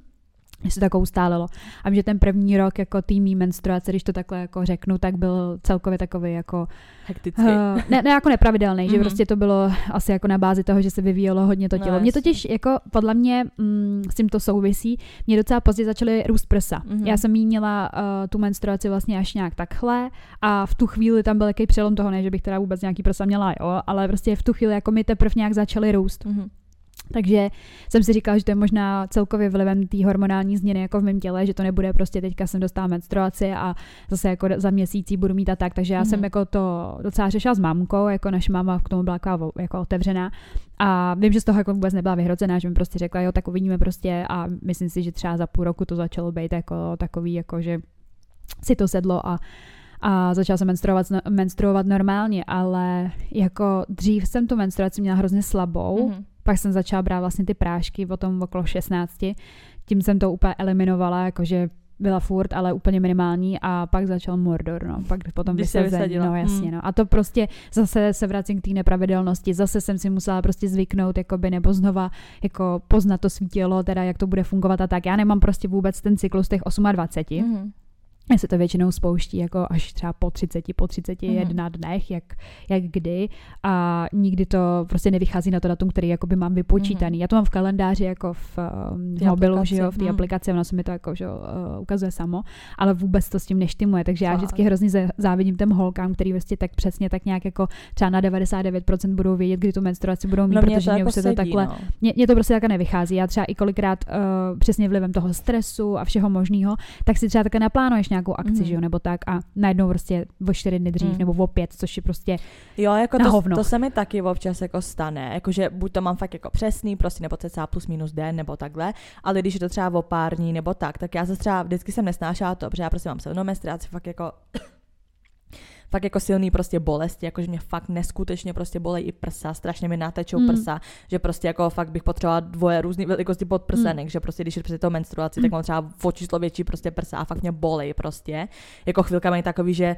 [SPEAKER 2] Že se to ustálilo. A že ten první rok jako týmí menstruace, když to takhle jako řeknu, tak byl celkově takový jako
[SPEAKER 1] Hektický.
[SPEAKER 2] Uh, ne, ne, jako nepravidelný, mm-hmm. že
[SPEAKER 1] Mhm.
[SPEAKER 2] prostě to bylo asi jako na bázi toho, že se vyvíjelo hodně to
[SPEAKER 1] No,
[SPEAKER 2] tělo. Mně
[SPEAKER 1] jasně.
[SPEAKER 2] totiž jako podle mě mm, s tím to souvisí, mě docela pozdě začaly růst prsa.
[SPEAKER 1] Mhm.
[SPEAKER 2] Já jsem jí měla uh, tu menstruaci vlastně až nějak takhle a v tu chvíli tam byl jaký přelom toho, ne, že bych teda vůbec nějaký prsa měla, jo, ale prostě v tu chvíli jako mi teprve nějak začaly růst.
[SPEAKER 1] Mhm.
[SPEAKER 2] Takže jsem si říkala, že to je možná celkově vlivem té hormonální změny jako v mém těle, že to nebude prostě teďka jsem dostala menstruaci a zase jako za měsící budu mít a tak. Takže já
[SPEAKER 1] Mhm.
[SPEAKER 2] jsem jako to docela řešila s mámkou, jako naše máma k tomu byla taková jako otevřená. A vím, že z toho jako vůbec nebyla vyhrocená, že mi prostě řekla, jo, tak uvidíme prostě a myslím si, že třeba za půl roku to začalo být jako takový, jako že si to sedlo a a začala jsem menstruovat, menstruovat normálně, ale jako dřív jsem tu menstruaci měla hrozně slabou,
[SPEAKER 1] Mhm.
[SPEAKER 2] Pak jsem začala brát vlastně ty prášky o tom okolo 16. Tím jsem to úplně eliminovala, jakože byla furt, ale úplně minimální a pak začal Mordor, no. Pak potom
[SPEAKER 1] Když se vysadila.
[SPEAKER 2] no jasně,
[SPEAKER 1] Hmm.
[SPEAKER 2] no. A to prostě zase se vracím k té nepravidelnosti, zase jsem si musela prostě zvyknout, jakoby, nebo znova jako poznat to svý tělo, teda jak to bude fungovat a tak. Já nemám prostě vůbec ten cyklus těch 28.
[SPEAKER 1] Mhm.
[SPEAKER 2] Se to většinou spouští jako až třeba po 30, po 31
[SPEAKER 1] Mhm.
[SPEAKER 2] dnech, jak, jak kdy a nikdy to prostě nevychází na to datum, který jakoby mám vypočítaný. Já to mám v kalendáři jako v, um, v mobilu,
[SPEAKER 1] aplikaci,
[SPEAKER 2] že jo, v té
[SPEAKER 1] mhm.
[SPEAKER 2] aplikaci, ono se mi to jako, že jo, uh, ukazuje samo, ale vůbec to s tím neštimuje, takže já vždycky hrozně zá- závidím těm holkám, který vlastně tak přesně tak nějak jako třeba na 99% budou vědět, kdy tu menstruaci budou mít,
[SPEAKER 1] No mě
[SPEAKER 2] protože
[SPEAKER 1] to
[SPEAKER 2] mě
[SPEAKER 1] jako
[SPEAKER 2] už se to
[SPEAKER 1] sedí,
[SPEAKER 2] takhle
[SPEAKER 1] no.
[SPEAKER 2] mně, mně to prostě takhle nevychází. Já třeba i kolikrát uh, přesně vlivem toho stresu a všeho možného, tak si třeba takhle naplánuješ nějakou akci,
[SPEAKER 1] Mhm.
[SPEAKER 2] mm. že jo, nebo tak a najednou prostě o čtyři dny dřív
[SPEAKER 1] Mm.
[SPEAKER 2] nebo o pět, což je prostě,
[SPEAKER 1] Jo, jako to,
[SPEAKER 2] hovno.
[SPEAKER 1] to se mi taky občas jako stane, jakože buď to mám fakt jako přesný, prostě nebo cca plus minus den nebo takhle, ale když je to třeba o pár dní nebo tak, tak já se třeba vždycky jsem nesnášela to, protože já prostě mám silnou menstruaci, fakt jako fakt jako silný prostě bolesti, jakože mě fakt neskutečně prostě bolej i prsa, strašně mi natečou
[SPEAKER 2] Mm.
[SPEAKER 1] prsa, že prostě jako fakt bych potřebovala dvoje různé velikosti podprsenek, že prostě když je přes to menstruaci, tak mám třeba o číslo větší prostě prsa a fakt mě bolej prostě. Jako chvilka mají takový, že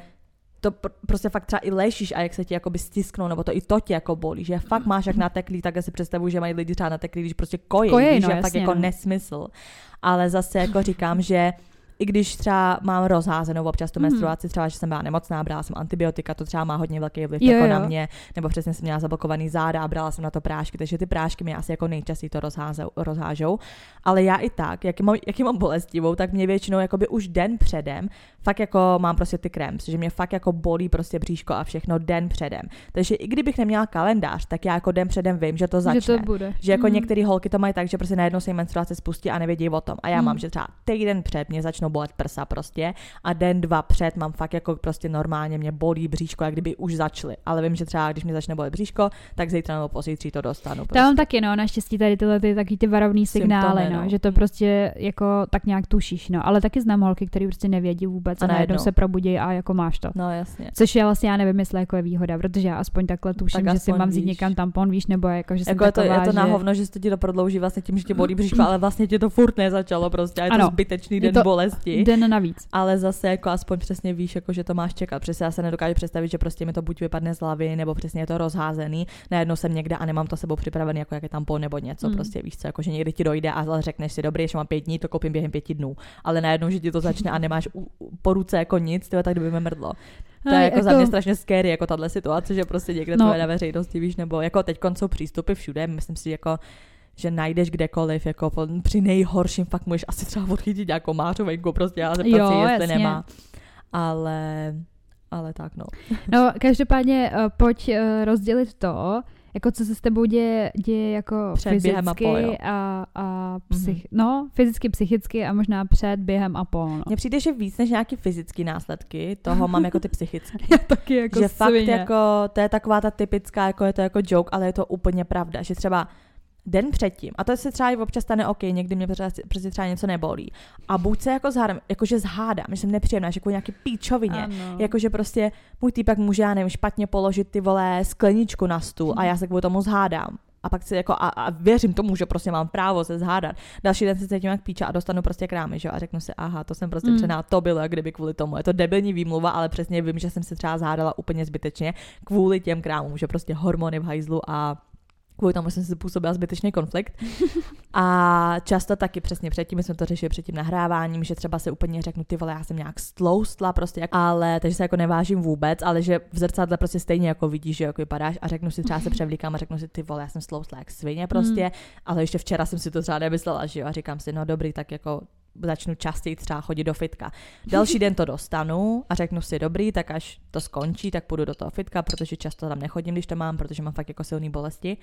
[SPEAKER 1] to pr- prostě fakt třeba i ležíš a jak se ti jakoby stisknou, nebo to i to tě jako bolí, že fakt máš jak nateklý, tak si představuji, že mají lidi třeba nateklý, když prostě kojí, víš,
[SPEAKER 2] no,
[SPEAKER 1] že fakt
[SPEAKER 2] jasně,
[SPEAKER 1] jako
[SPEAKER 2] no.
[SPEAKER 1] nesmysl. Ale zase jako říkám, že i když třeba mám rozházenou občas tu
[SPEAKER 2] Mhm.
[SPEAKER 1] menstruaci, třeba, že jsem byla nemocná, brala jsem antibiotika, to třeba má hodně velký vliv
[SPEAKER 2] Jo,
[SPEAKER 1] jako
[SPEAKER 2] jo.
[SPEAKER 1] na mě, nebo přesně jsem měla zablokovaný záda a brala jsem na to prášky, takže ty prášky mě asi jako nejčastěji to rozházou, rozhážou. Ale já i tak, jak mám, jak mám bolestivou, tak mě většinou jakoby už den předem, fakt jako mám prostě ty kremps, že mě fakt jako bolí prostě bříško a všechno den předem. Takže i kdybych neměla kalendář, tak já jako den předem vím, že to začne.
[SPEAKER 2] že to bude.
[SPEAKER 1] Že jako
[SPEAKER 2] Mm.
[SPEAKER 1] některé holky to mají tak, že prostě najednou se jim menstruace spustí a nevědí o tom. A já
[SPEAKER 2] Hmm.
[SPEAKER 1] mám, že třeba týden před mě začnou bolet prsa prostě a den, dva před mám fakt jako prostě normálně mě bolí bříško, jak kdyby už začaly. Ale vím, že třeba když mě začne bolet bříško, tak zítra nebo pozítří to dostanu.
[SPEAKER 2] To mám
[SPEAKER 1] Prostě.
[SPEAKER 2] taky, no, naštěstí tady tyhle ty, taky ty varovný signály,
[SPEAKER 1] Symptomy,
[SPEAKER 2] no,
[SPEAKER 1] no.
[SPEAKER 2] že to
[SPEAKER 1] Mm.
[SPEAKER 2] prostě jako tak nějak tušíš, no, ale taky znám holky, které prostě nevědí vůbec a,
[SPEAKER 1] A
[SPEAKER 2] najednou se probudí a jako máš to.
[SPEAKER 1] No jasně.
[SPEAKER 2] Což já vlastně já nevím, jestli jako je výhoda, protože já aspoň takhle tuším,
[SPEAKER 1] Tak
[SPEAKER 2] že si mám vzít někam tampon, víš, nebo jako, že jsem
[SPEAKER 1] Jako je to,
[SPEAKER 2] taková,
[SPEAKER 1] je to na
[SPEAKER 2] že...
[SPEAKER 1] hovno, že se ti to prodlouží vlastně tím, že tě bolí bříško, ale vlastně tě to furt nezačalo prostě a je
[SPEAKER 2] Ano.
[SPEAKER 1] to zbytečný
[SPEAKER 2] Je
[SPEAKER 1] den
[SPEAKER 2] to
[SPEAKER 1] bolesti.
[SPEAKER 2] Den navíc.
[SPEAKER 1] ale zase jako aspoň přesně víš, jako že to máš čekat. Přesně já se nedokážu představit, že prostě mi to buď vypadne z hlavy, nebo přesně je to rozházený. Najednou jsem někde a nemám to sebou připravený, jako jak je tampon nebo něco.
[SPEAKER 2] Mm.
[SPEAKER 1] Prostě víš co, jako že někdy ti dojde a zase řekneš si, dobrý, ještě mám pět dní, to koupím během pěti dnů. Ale najednou, že ti to začne a nemáš u, u, po ruce jako nic, tyhle, tak kdyby mi mrdlo. To je
[SPEAKER 2] Ale
[SPEAKER 1] jako, za mě strašně scary, jako tahle situace, že prostě někde
[SPEAKER 2] no.
[SPEAKER 1] to je na veřejnosti, víš, nebo jako teď jsou přístupy všude, myslím si, jako že najdeš kdekoliv, jako při nejhorším fakt můžeš asi třeba odchytit nějakou mářovenku, prostě a zeptat
[SPEAKER 2] Jo,
[SPEAKER 1] si, jestli
[SPEAKER 2] jasně.
[SPEAKER 1] nemá. Ale, ale tak no.
[SPEAKER 2] No, každopádně uh, pojď uh, rozdělit to, jako co se s tebou děje, děje jako
[SPEAKER 1] Před,
[SPEAKER 2] fyzicky
[SPEAKER 1] během a po, jo.
[SPEAKER 2] a, a psych, no, fyzicky, psychicky a možná před, během a po, no.
[SPEAKER 1] Mně přijde, že víc než nějaký fyzický následky, toho mám jako ty psychické. (laughs)
[SPEAKER 2] Já taky jako
[SPEAKER 1] že fakt
[SPEAKER 2] svině.
[SPEAKER 1] jako, to je taková ta typická, jako je to jako joke, ale je to úplně pravda, že třeba den předtím, a to se třeba i občas stane OK, někdy mě přesně třeba něco nebolí. A buď se jako zhádám, jakože zhádám, že jsem nepříjemná, že kvůli nějaký píčovině,
[SPEAKER 2] Ano.
[SPEAKER 1] Jakože prostě můj týpek může, já nevím, špatně položit ty vole skleničku na stůl a já se kvůli tomu zhádám. A pak si jako, a, a věřím tomu, že prostě mám právo se zhádat. Další den se cítím jak píča a dostanu prostě krámy, že jo? A řeknu si, aha, to jsem prostě
[SPEAKER 2] mm.
[SPEAKER 1] přená, to bylo, jak kdyby kvůli tomu. Je to debilní výmluva, ale přesně vím, že jsem se třeba zhádala úplně zbytečně kvůli těm krámům, že prostě hormony v hajzlu a kvůli tomu jsem si způsobila zbytečný konflikt. (laughs) A často taky přesně předtím, my jsme to řešili před tím nahráváním, že třeba se úplně řeknu, ty vole, já jsem nějak stloustla prostě, ale takže se jako nevážím vůbec, ale že v zrcadle prostě stejně jako vidíš, že jako vypadáš a řeknu si třeba se (laughs) převlíkám a řeknu si, ty vole, já jsem stloustla jak svině prostě, mm. ale ještě včera jsem si to třeba nemyslela, že jo, a říkám si, no dobrý, tak jako začnu častěji třeba chodit do fitka. Další den to dostanu a řeknu si, dobrý, tak až to skončí, tak půjdu do toho fitka, protože často tam nechodím, když to mám, protože mám fakt jako silné bolesti.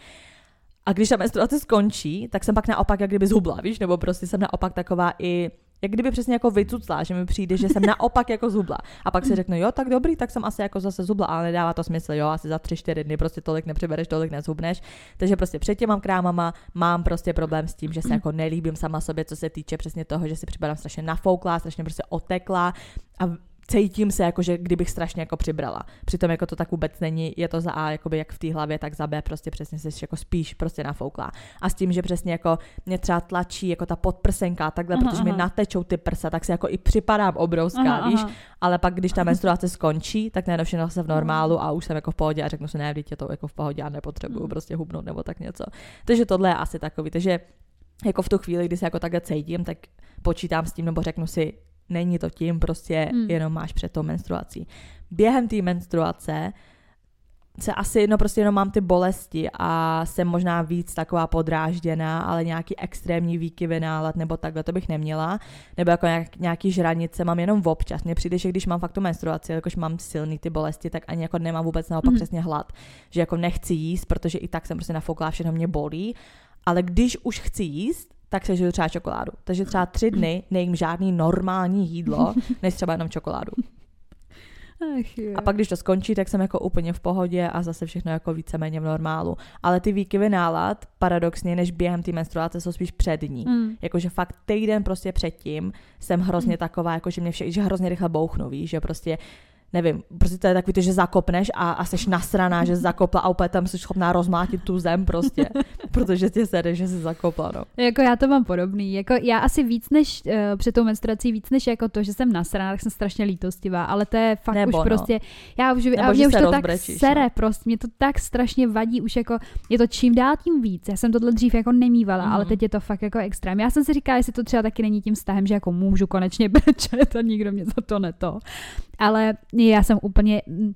[SPEAKER 1] A když ta menstruace skončí, tak jsem pak naopak jak kdyby zhubla, víš, nebo prostě jsem naopak taková i jak kdyby přesně jako vycucla, že mi přijde, že jsem naopak jako zubla. A pak si řeknu, jo, tak dobrý, tak jsem asi jako zase zubla, ale nedává to smysl, jo, asi za tři, čtyři dny prostě tolik nepřibereš, tolik nezhubneš. Takže prostě před těma krámama mám prostě problém s tím, že se jako nelíbím sama sobě, co se týče přesně toho, že si připadám strašně nafouklá, strašně prostě otekla a cítím se jako, že kdybych strašně jako přibrala. Přitom jako to tak vůbec není, je to za A jakoby jak v té hlavě, tak za B prostě přesně se jako spíš prostě nafouklá. A s tím, že přesně jako mě třeba tlačí jako ta podprsenka takhle, aha, protože aha. mi natečou ty prsa, tak se jako i připadám obrovská, aha, víš, aha. ale pak když ta menstruace skončí, tak najednou všechno se v normálu a už jsem jako v pohodě a řeknu si, ne, je to jako v pohodě a nepotřebuju hmm. prostě hubnout nebo tak něco. Takže tohle je asi takový, takže jako v tu chvíli, kdy se jako takhle cítím, tak počítám s tím, nebo řeknu si, Není to tím, prostě hmm. jenom máš před tou menstruací. Během té menstruace se asi, no prostě jenom mám ty bolesti a jsem možná víc taková podrážděná, ale nějaký extrémní výkyvy nálad nebo takhle to bych neměla, nebo jako nějak, nějaký žranice mám jenom v občas. Mně přijde, že když mám fakt tu menstruaci, jakož mám silný ty bolesti, tak ani jako nemám vůbec naopak mm. přesně hlad, že jako nechci jíst, protože i tak jsem prostě nafouklá, všechno mě bolí, ale když už chci jíst, tak se žiju třeba čokoládu. Takže třeba tři dny nejím žádný normální jídlo, (laughs) než třeba jenom čokoládu. Ach, a pak, když to skončí, tak jsem jako úplně v pohodě a zase všechno jako víceméně v normálu. Ale ty výkyvy nálad, paradoxně, než během té menstruace, jsou spíš přední. Mm. Jakože fakt týden prostě předtím jsem hrozně mm. taková, jakože mě vše, že hrozně rychle bouchnu, víš, že prostě nevím, prostě to je takový to, že zakopneš a, a seš nasraná, že zakopla a úplně tam jsi schopná rozmátit tu zem prostě, (laughs) protože tě sede, že jsi zakopla, no.
[SPEAKER 2] Jako já to mám podobný, jako já asi víc než uh, před tou menstruací, víc než jako to, že jsem nasraná, tak jsem strašně lítostivá, ale to je fakt Nebo už no. prostě, já už, Nebo, a mě už to tak sere, no. prostě, mě to tak strašně vadí, už jako, je to čím dál tím víc, já jsem tohle dřív jako nemývala, mm. ale teď je to fakt jako extrém. Já jsem si říkala, jestli to třeba taky není tím vztahem, že jako můžu konečně (laughs) brečet a nikdo mě za to neto. Ale já jsem úplně, mm,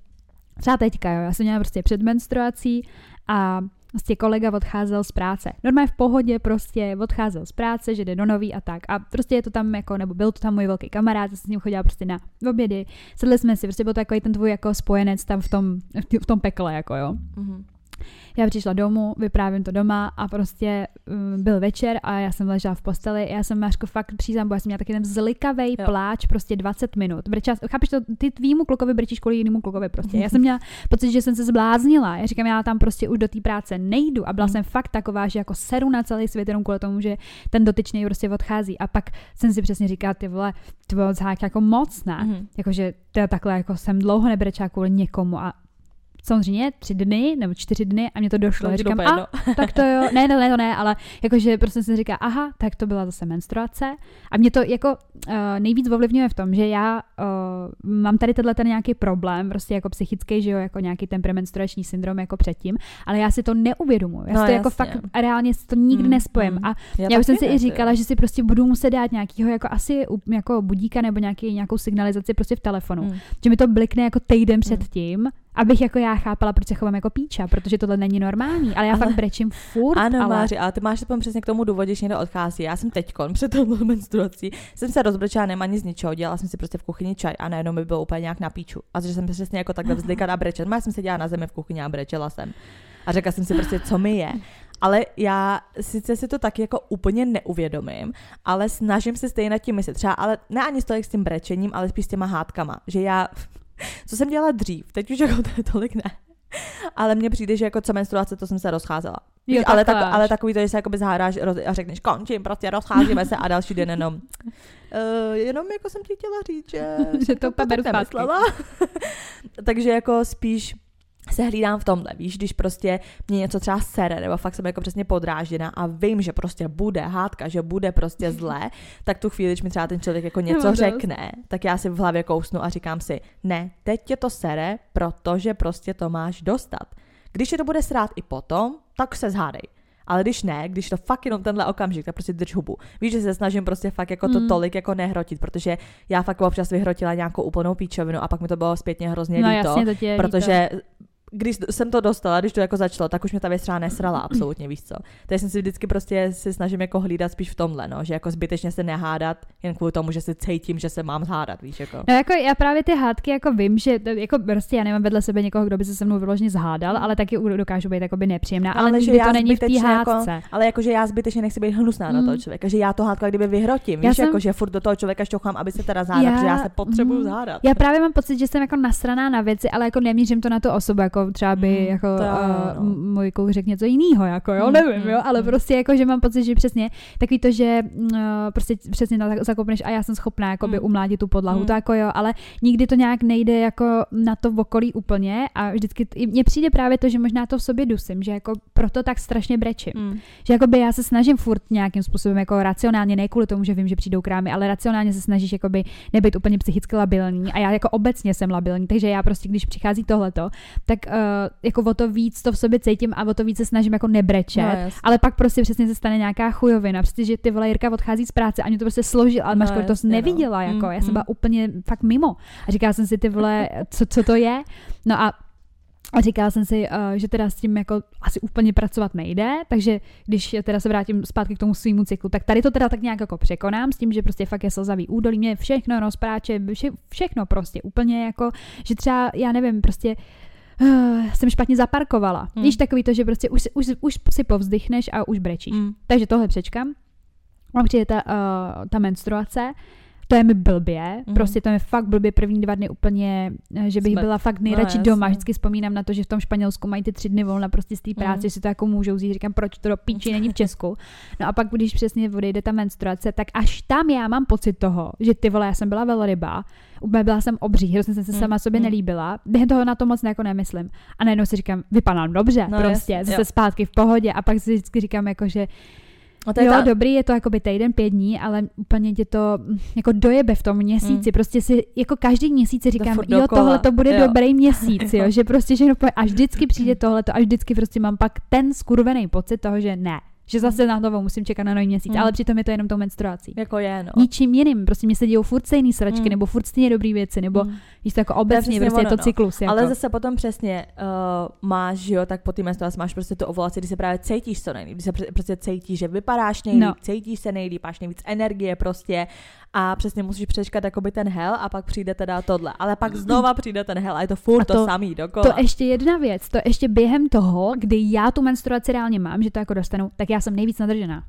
[SPEAKER 2] třeba teďka, jo, já jsem měla prostě před menstruací a prostě kolega odcházel z práce. Normálně v pohodě prostě odcházel z práce, že jde do nový a tak. A prostě je to tam jako, nebo byl to tam můj velký kamarád, s ním chodila prostě na obědy, sedli jsme si, prostě byl takový ten tvůj jako spojenec tam v tom, v tom pekle, jako jo. Mm-hmm. Já přišla domů, vyprávím to doma a prostě um, byl večer a já jsem ležela v posteli. Já jsem Máško fakt přísám, bo já jsem měla taky ten zlikavý pláč, prostě 20 minut. Brčela, chápeš to, ty tvýmu klukovi brčíš kvůli jinému klukovi prostě. Já jsem měla pocit, že jsem se zbláznila. Já říkám, já tam prostě už do té práce nejdu a byla mm. jsem fakt taková, že jako seru na celý svět jenom kvůli tomu, že ten dotyčný prostě odchází. A pak jsem si přesně říkala, ty vole, to bylo jako moc, ne? Mm. Jakože takhle jako jsem dlouho nebrečela kvůli někomu a samozřejmě tři dny nebo čtyři dny a mě to došlo. No, říkám, a, tak to jo, (laughs) ne, ne, ne, to ne, ale jakože prostě jsem říká, aha, tak to byla zase menstruace. A mě to jako uh, nejvíc ovlivňuje v tom, že já uh, mám tady tenhle ten nějaký problém, prostě jako psychický, že jo, jako nějaký ten premenstruační syndrom jako předtím, ale já si to neuvědomuji. Já no, si to jako jasně. jako fakt reálně si to nikdy mm, nespojím. Mm. A já, já už jsem si i říkala, že si prostě budu muset dát nějakýho jako asi jako budíka nebo nějaký, nějakou signalizaci prostě v telefonu. Mm. Že mi to blikne jako týden mm. předtím Abych jako já chápala, proč se chovám jako píča, protože tohle není normální, ale já ale, fakt brečím furt.
[SPEAKER 1] Ano,
[SPEAKER 2] ale...
[SPEAKER 1] Máři, ale ty máš to přesně k tomu důvodě, že někdo odchází. Já jsem teď před tou menstruací, jsem se rozbrečela, nemá nic z ničeho, dělala jsem si prostě v kuchyni čaj a najednou mi bylo úplně nějak na píču. A že jsem přesně jako takhle vzlikala a brečet. Já jsem se dělala na zemi v kuchyni a brečela jsem. A řekla jsem si prostě, co mi je. Ale já sice si to taky jako úplně neuvědomím, ale snažím se stejně nad tím myslet. Třeba, ale ne ani s tím brečením, ale spíš s těma hádkama. Že já co jsem dělala dřív, teď už jako (laughs) to tolik ne. Ale mně přijde, že jako co menstruace, to jsem se rozcházela. Jo, ale, tak, ale takový to, že se jako zhádáš a řekneš, končím, prostě rozcházíme se a další den jenom. Uh, jenom jako jsem ti chtěla říct, že, (laughs)
[SPEAKER 2] že to, to beru (laughs)
[SPEAKER 1] Takže jako spíš se hlídám v tomhle, víš, když prostě mě něco třeba sere, nebo fakt jsem jako přesně podrážděna a vím, že prostě bude hádka, že bude prostě zlé, (laughs) tak tu chvíli, když mi třeba ten člověk jako něco řekne, tak já si v hlavě kousnu a říkám si, ne, teď tě to sere, protože prostě to máš dostat. Když je to bude srát i potom, tak se zhádej. Ale když ne, když to fakt jenom tenhle okamžik, tak prostě drž hubu. Víš, že se snažím prostě fakt jako to
[SPEAKER 2] Mm.
[SPEAKER 1] tolik jako nehrotit, protože já fakt občas vyhrotila nějakou úplnou píčovinu a pak mi to bylo zpětně hrozně
[SPEAKER 2] No
[SPEAKER 1] líto.
[SPEAKER 2] jasně, to tě je
[SPEAKER 1] protože když jsem to dostala, když to jako začalo, tak už mě ta věc třeba nesrala absolutně, víš co. Takže jsem si vždycky prostě se snažím jako hlídat spíš v tomhle, no, že jako zbytečně se nehádat, jen kvůli tomu, že si cítím, že se mám hádat, víš, jako.
[SPEAKER 2] No jako já právě ty hádky jako vím, že to, jako prostě já nemám vedle sebe někoho, kdo by se se mnou vyloženě zhádal, ale taky dokážu být jakoby nepříjemná, ale,
[SPEAKER 1] Ale že
[SPEAKER 2] to není v té
[SPEAKER 1] jako-
[SPEAKER 2] hádce.
[SPEAKER 1] Ale jakože já zbytečně nechci být hnusná na toho
[SPEAKER 2] Mm.
[SPEAKER 1] člověka, že já to hádko jak kdyby vyhrotím,
[SPEAKER 2] Já
[SPEAKER 1] víš,
[SPEAKER 2] jsem-
[SPEAKER 1] jako že furt do toho člověka šťouchám, aby se teda zhádat,
[SPEAKER 2] Já-
[SPEAKER 1] protože já se potřebuju
[SPEAKER 2] mm.
[SPEAKER 1] zhádat.
[SPEAKER 2] Já právě mám pocit, že jsem jako nasraná na věci, ale jako nemířím to na tu osobu, jako třeba by
[SPEAKER 1] Mm,
[SPEAKER 2] jako
[SPEAKER 1] to
[SPEAKER 2] uh,
[SPEAKER 1] no.
[SPEAKER 2] můj kluk řekl něco jiného, jako jo,
[SPEAKER 1] Mm,
[SPEAKER 2] nevím, jo, ale
[SPEAKER 1] mm.
[SPEAKER 2] prostě jako, že mám pocit, že přesně takový to, že uh, prostě přesně na- zakopneš a já jsem schopná jakoby
[SPEAKER 1] Mm.
[SPEAKER 2] umládit tu podlahu,
[SPEAKER 1] Mm.
[SPEAKER 2] to jako jo, ale nikdy to nějak nejde jako na to v okolí úplně a vždycky mně přijde právě to, že možná to v sobě dusím, že jako proto tak strašně brečím.
[SPEAKER 1] Mm.
[SPEAKER 2] Že jakoby já se snažím furt nějakým způsobem jako racionálně, ne kvůli tomu, že vím, že přijdou krámy, ale racionálně se snažíš jakoby nebýt úplně psychicky labilní a já jako obecně jsem labilní, takže já prostě, když přichází tohleto, tak uh, jako o to víc to v sobě cítím a o to víc se snažím jako nebrečet.
[SPEAKER 1] No,
[SPEAKER 2] ale pak prostě přesně se stane nějaká chujovina, prostě, že ty vole Jirka odchází z práce a mě to prostě složil, ale
[SPEAKER 1] No,
[SPEAKER 2] Maško, to
[SPEAKER 1] no.
[SPEAKER 2] neviděla, jako,
[SPEAKER 1] Mm,
[SPEAKER 2] já jsem
[SPEAKER 1] mm.
[SPEAKER 2] byla úplně fakt mimo. A říkala jsem si, ty vole, co, co to je? No a a říkala jsem si, uh, že teda s tím jako asi úplně pracovat nejde, takže když teda se vrátím zpátky k tomu svýmu cyklu, tak tady to teda tak nějak jako překonám s tím, že prostě fakt je slzavý údolí, mě všechno rozpráče, vše, všechno prostě úplně jako, že třeba, já nevím, prostě uh, (sighs) jsem špatně zaparkovala.
[SPEAKER 1] Hmm.
[SPEAKER 2] Hmm. Víš, takový to, že prostě už, si- už, už si povzdychneš a už brečíš.
[SPEAKER 1] Mm.
[SPEAKER 2] Takže tohle přečkám. Mám přijde ta, uh, ta menstruace, to je mi blbě,
[SPEAKER 1] Mhm.
[SPEAKER 2] prostě to je mi fakt blbě první dva dny úplně, eh, že bych
[SPEAKER 1] Jsme-
[SPEAKER 2] byla fakt nejradši
[SPEAKER 1] No,
[SPEAKER 2] doma. Vždycky vzpomínám na to, že v tom Španělsku mají ty tři dny volna prostě z té práce,
[SPEAKER 1] Mhm.
[SPEAKER 2] že si to jako můžou vzít. Říkám, proč to do píči (laughs) není v Česku. No a pak, když přesně odejde ta menstruace, tak až tam já mám pocit toho, že ty vole, já jsem byla velryba, úplně byla jsem obří, hrozně jsem se sama sobě
[SPEAKER 1] mhm.
[SPEAKER 2] nelíbila. Během toho na to moc jako nemyslím. A najednou si říkám, vypadám dobře,
[SPEAKER 1] No,
[SPEAKER 2] prostě,
[SPEAKER 1] jasně,
[SPEAKER 2] zase
[SPEAKER 1] jo.
[SPEAKER 2] zpátky v pohodě. A pak si vždycky říkám, jako, že
[SPEAKER 1] No to je
[SPEAKER 2] jo,
[SPEAKER 1] ta,
[SPEAKER 2] dobrý, je to jakoby týden, pět dní, ale úplně tě to mm, jako dojebe v tom měsíci.
[SPEAKER 1] Mm.
[SPEAKER 2] Prostě si jako každý měsíc si říkám,
[SPEAKER 1] furt
[SPEAKER 2] jo, tohle to bude
[SPEAKER 1] Jo.
[SPEAKER 2] dobrý měsíc, jo, že prostě všechno pojde, až vždycky přijde tohle, až vždycky prostě mám pak ten skurvený pocit toho, že ne, že zase na to musím čekat na nový měsíc,
[SPEAKER 1] Mm.
[SPEAKER 2] ale přitom je to jenom tou menstruací.
[SPEAKER 1] jako je, no.
[SPEAKER 2] Ničím jiným, prostě mě se dějou furt stejný sračky,
[SPEAKER 1] Mm.
[SPEAKER 2] nebo furt stejně dobrý věci, nebo
[SPEAKER 1] Mm.
[SPEAKER 2] víš to jako obecně, prostě je
[SPEAKER 1] ono,
[SPEAKER 2] to
[SPEAKER 1] no.
[SPEAKER 2] cyklus. Jako.
[SPEAKER 1] Ale zase potom přesně uh, máš, že jo, tak po té menstruaci máš prostě tu ovulaci, kdy se právě cítíš co nejlíp, kdy se pr- prostě cítíš, že vypadáš nejlíp,
[SPEAKER 2] no.
[SPEAKER 1] cítíš se nejlíp, máš nejvíc energie prostě a přesně musíš přečkat jakoby ten hell a pak přijde teda tohle. Ale pak znova přijde ten hell a je to furt
[SPEAKER 2] A
[SPEAKER 1] to,
[SPEAKER 2] to-
[SPEAKER 1] samý dokola.
[SPEAKER 2] To ještě jedna věc, to ještě během toho, kdy já tu menstruaci reálně mám, že to jako dostanu, tak já jsem nejvíc nadržená.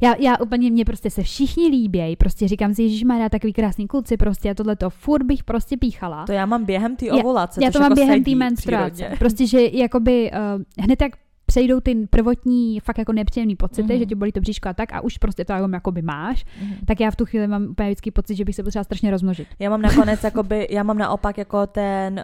[SPEAKER 2] Já, já úplně, mě prostě se všichni líbějí, prostě říkám si, Ježíš má takový krásný kluci, prostě a tohle to furt bych prostě píchala.
[SPEAKER 1] to já mám během té
[SPEAKER 2] Já-
[SPEAKER 1] ovulace,
[SPEAKER 2] já
[SPEAKER 1] což
[SPEAKER 2] to mám
[SPEAKER 1] jako
[SPEAKER 2] během té menstruace. Prostě, že jakoby uh, hned jak přejdou ty prvotní fakt jako nepříjemný pocity,
[SPEAKER 1] Mhm.
[SPEAKER 2] že ti bolí to bříško a tak a už prostě to jako jakoby máš,
[SPEAKER 1] Mhm.
[SPEAKER 2] tak já v tu chvíli mám úplně vždycky pocit, že bych se potřeba strašně rozmnožit.
[SPEAKER 1] Já mám nakonec, jakoby, já mám naopak jako ten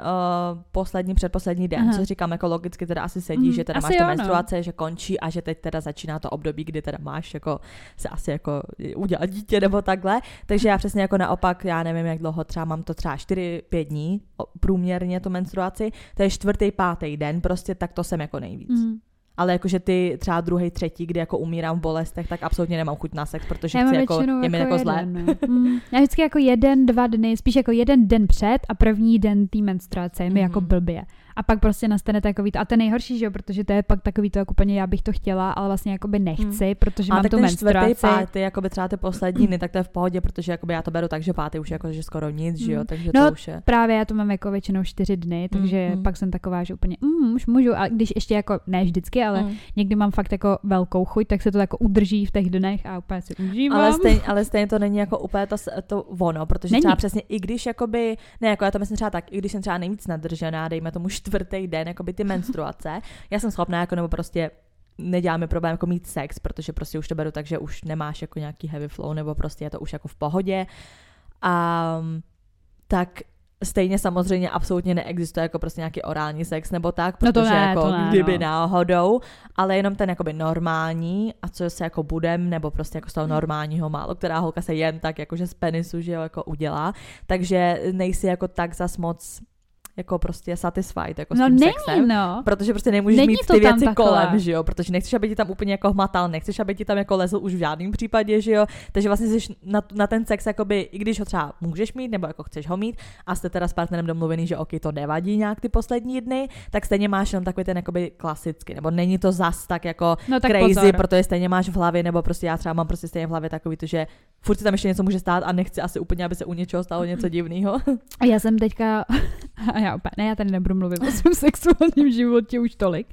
[SPEAKER 1] uh, poslední, předposlední den,
[SPEAKER 2] Aha.
[SPEAKER 1] co říkám, jako logicky teda asi sedí,
[SPEAKER 2] Mhm,
[SPEAKER 1] že teda
[SPEAKER 2] asi
[SPEAKER 1] máš tu
[SPEAKER 2] no.
[SPEAKER 1] menstruace, že končí a že teď teda začíná to období, kdy teda máš jako se asi jako udělat dítě nebo takhle. Takže já přesně jako naopak, já nevím, jak dlouho, třeba mám to třeba 4-5 dní průměrně tu menstruaci, to je čtvrtý, pátý den, prostě tak to jsem jako nejvíc.
[SPEAKER 2] Mm.
[SPEAKER 1] Ale jakože ty třeba druhý, třetí, kdy jako umírám v bolestech, tak absolutně nemám chuť na sex, protože
[SPEAKER 2] Já
[SPEAKER 1] chci jako, je mi jako zlé.
[SPEAKER 2] jeden, no. mm. Já vždycky jako jeden, dva dny, spíš jako jeden den před a první den té menstruace je mi
[SPEAKER 1] Mhm.
[SPEAKER 2] jako blbě. A pak prostě nastane takový to, a to je nejhorší, že jo, protože to je pak takový to, jako úplně já bych to chtěla, ale vlastně jakoby nechci, protože
[SPEAKER 1] A
[SPEAKER 2] mám
[SPEAKER 1] tak
[SPEAKER 2] tu
[SPEAKER 1] ten
[SPEAKER 2] menstruaci.
[SPEAKER 1] pátý, jakoby třeba ty poslední dny, (clears throat) tak to je v pohodě, protože jakoby já to beru tak, že pátý už jako, že skoro nic, že jo,
[SPEAKER 2] Mm.
[SPEAKER 1] takže
[SPEAKER 2] No,
[SPEAKER 1] to už je.
[SPEAKER 2] Právě já to mám jako většinou čtyři dny, takže
[SPEAKER 1] mm.
[SPEAKER 2] pak jsem taková, že úplně, mm, už můžu, a když ještě jako, ne vždycky, ale
[SPEAKER 1] Mm.
[SPEAKER 2] někdy mám fakt jako velkou chuť, tak se to jako udrží v těch dnech a úplně si užívám.
[SPEAKER 1] Ale stejně, ale stejně to není jako úplně to, to ono, protože
[SPEAKER 2] Není.
[SPEAKER 1] třeba přesně i když jakoby, ne jako já to myslím třeba tak, i když jsem třeba nejvíc nadržená, dejme tomu čtvrtý den, jakoby ty menstruace, já jsem schopná jako nebo prostě nedělá mi problém jako mít sex, protože prostě už to beru tak, že už nemáš jako nějaký heavy flow, nebo prostě je to už jako v pohodě. A tak stejně samozřejmě absolutně neexistuje jako prostě nějaký orální sex nebo tak,
[SPEAKER 2] No to
[SPEAKER 1] protože
[SPEAKER 2] ne,
[SPEAKER 1] jako
[SPEAKER 2] to ne,
[SPEAKER 1] kdyby
[SPEAKER 2] no.
[SPEAKER 1] náhodou, ale jenom ten jakoby normální a co se jako budem, nebo prostě jako z toho normálního málo, která holka se jen tak jakože z penisu, že jo, jako udělá, takže nejsi jako tak zas moc jako prostě satisfied jako
[SPEAKER 2] No
[SPEAKER 1] s tím
[SPEAKER 2] není,
[SPEAKER 1] sexem.
[SPEAKER 2] no.
[SPEAKER 1] Protože prostě nemůžeš
[SPEAKER 2] Není
[SPEAKER 1] mít ty věci
[SPEAKER 2] takhle.
[SPEAKER 1] kolem, že jo? Protože nechceš, aby ti tam úplně jako hmatal, nechceš, aby ti tam jako lezl už v žádném případě, že jo? Takže vlastně jsi na, na ten sex, jakoby, i když ho třeba můžeš mít, nebo jako chceš ho mít, a jste teda s partnerem domluvený, že ok, to nevadí nějak ty poslední dny, tak stejně máš jenom takový ten jakoby klasický, nebo není to zas tak jako
[SPEAKER 2] No tak
[SPEAKER 1] crazy,
[SPEAKER 2] pozor.
[SPEAKER 1] protože stejně máš v hlavě, nebo prostě já třeba mám prostě stejně v hlavě takový to, že furt si tam ještě něco může stát a nechci asi úplně, aby se u něčeho stalo něco divného.
[SPEAKER 2] Já jsem teďka, (laughs) a já opět, ne, já tady nebudu mluvit o svém (laughs) sexuálním životě už tolik.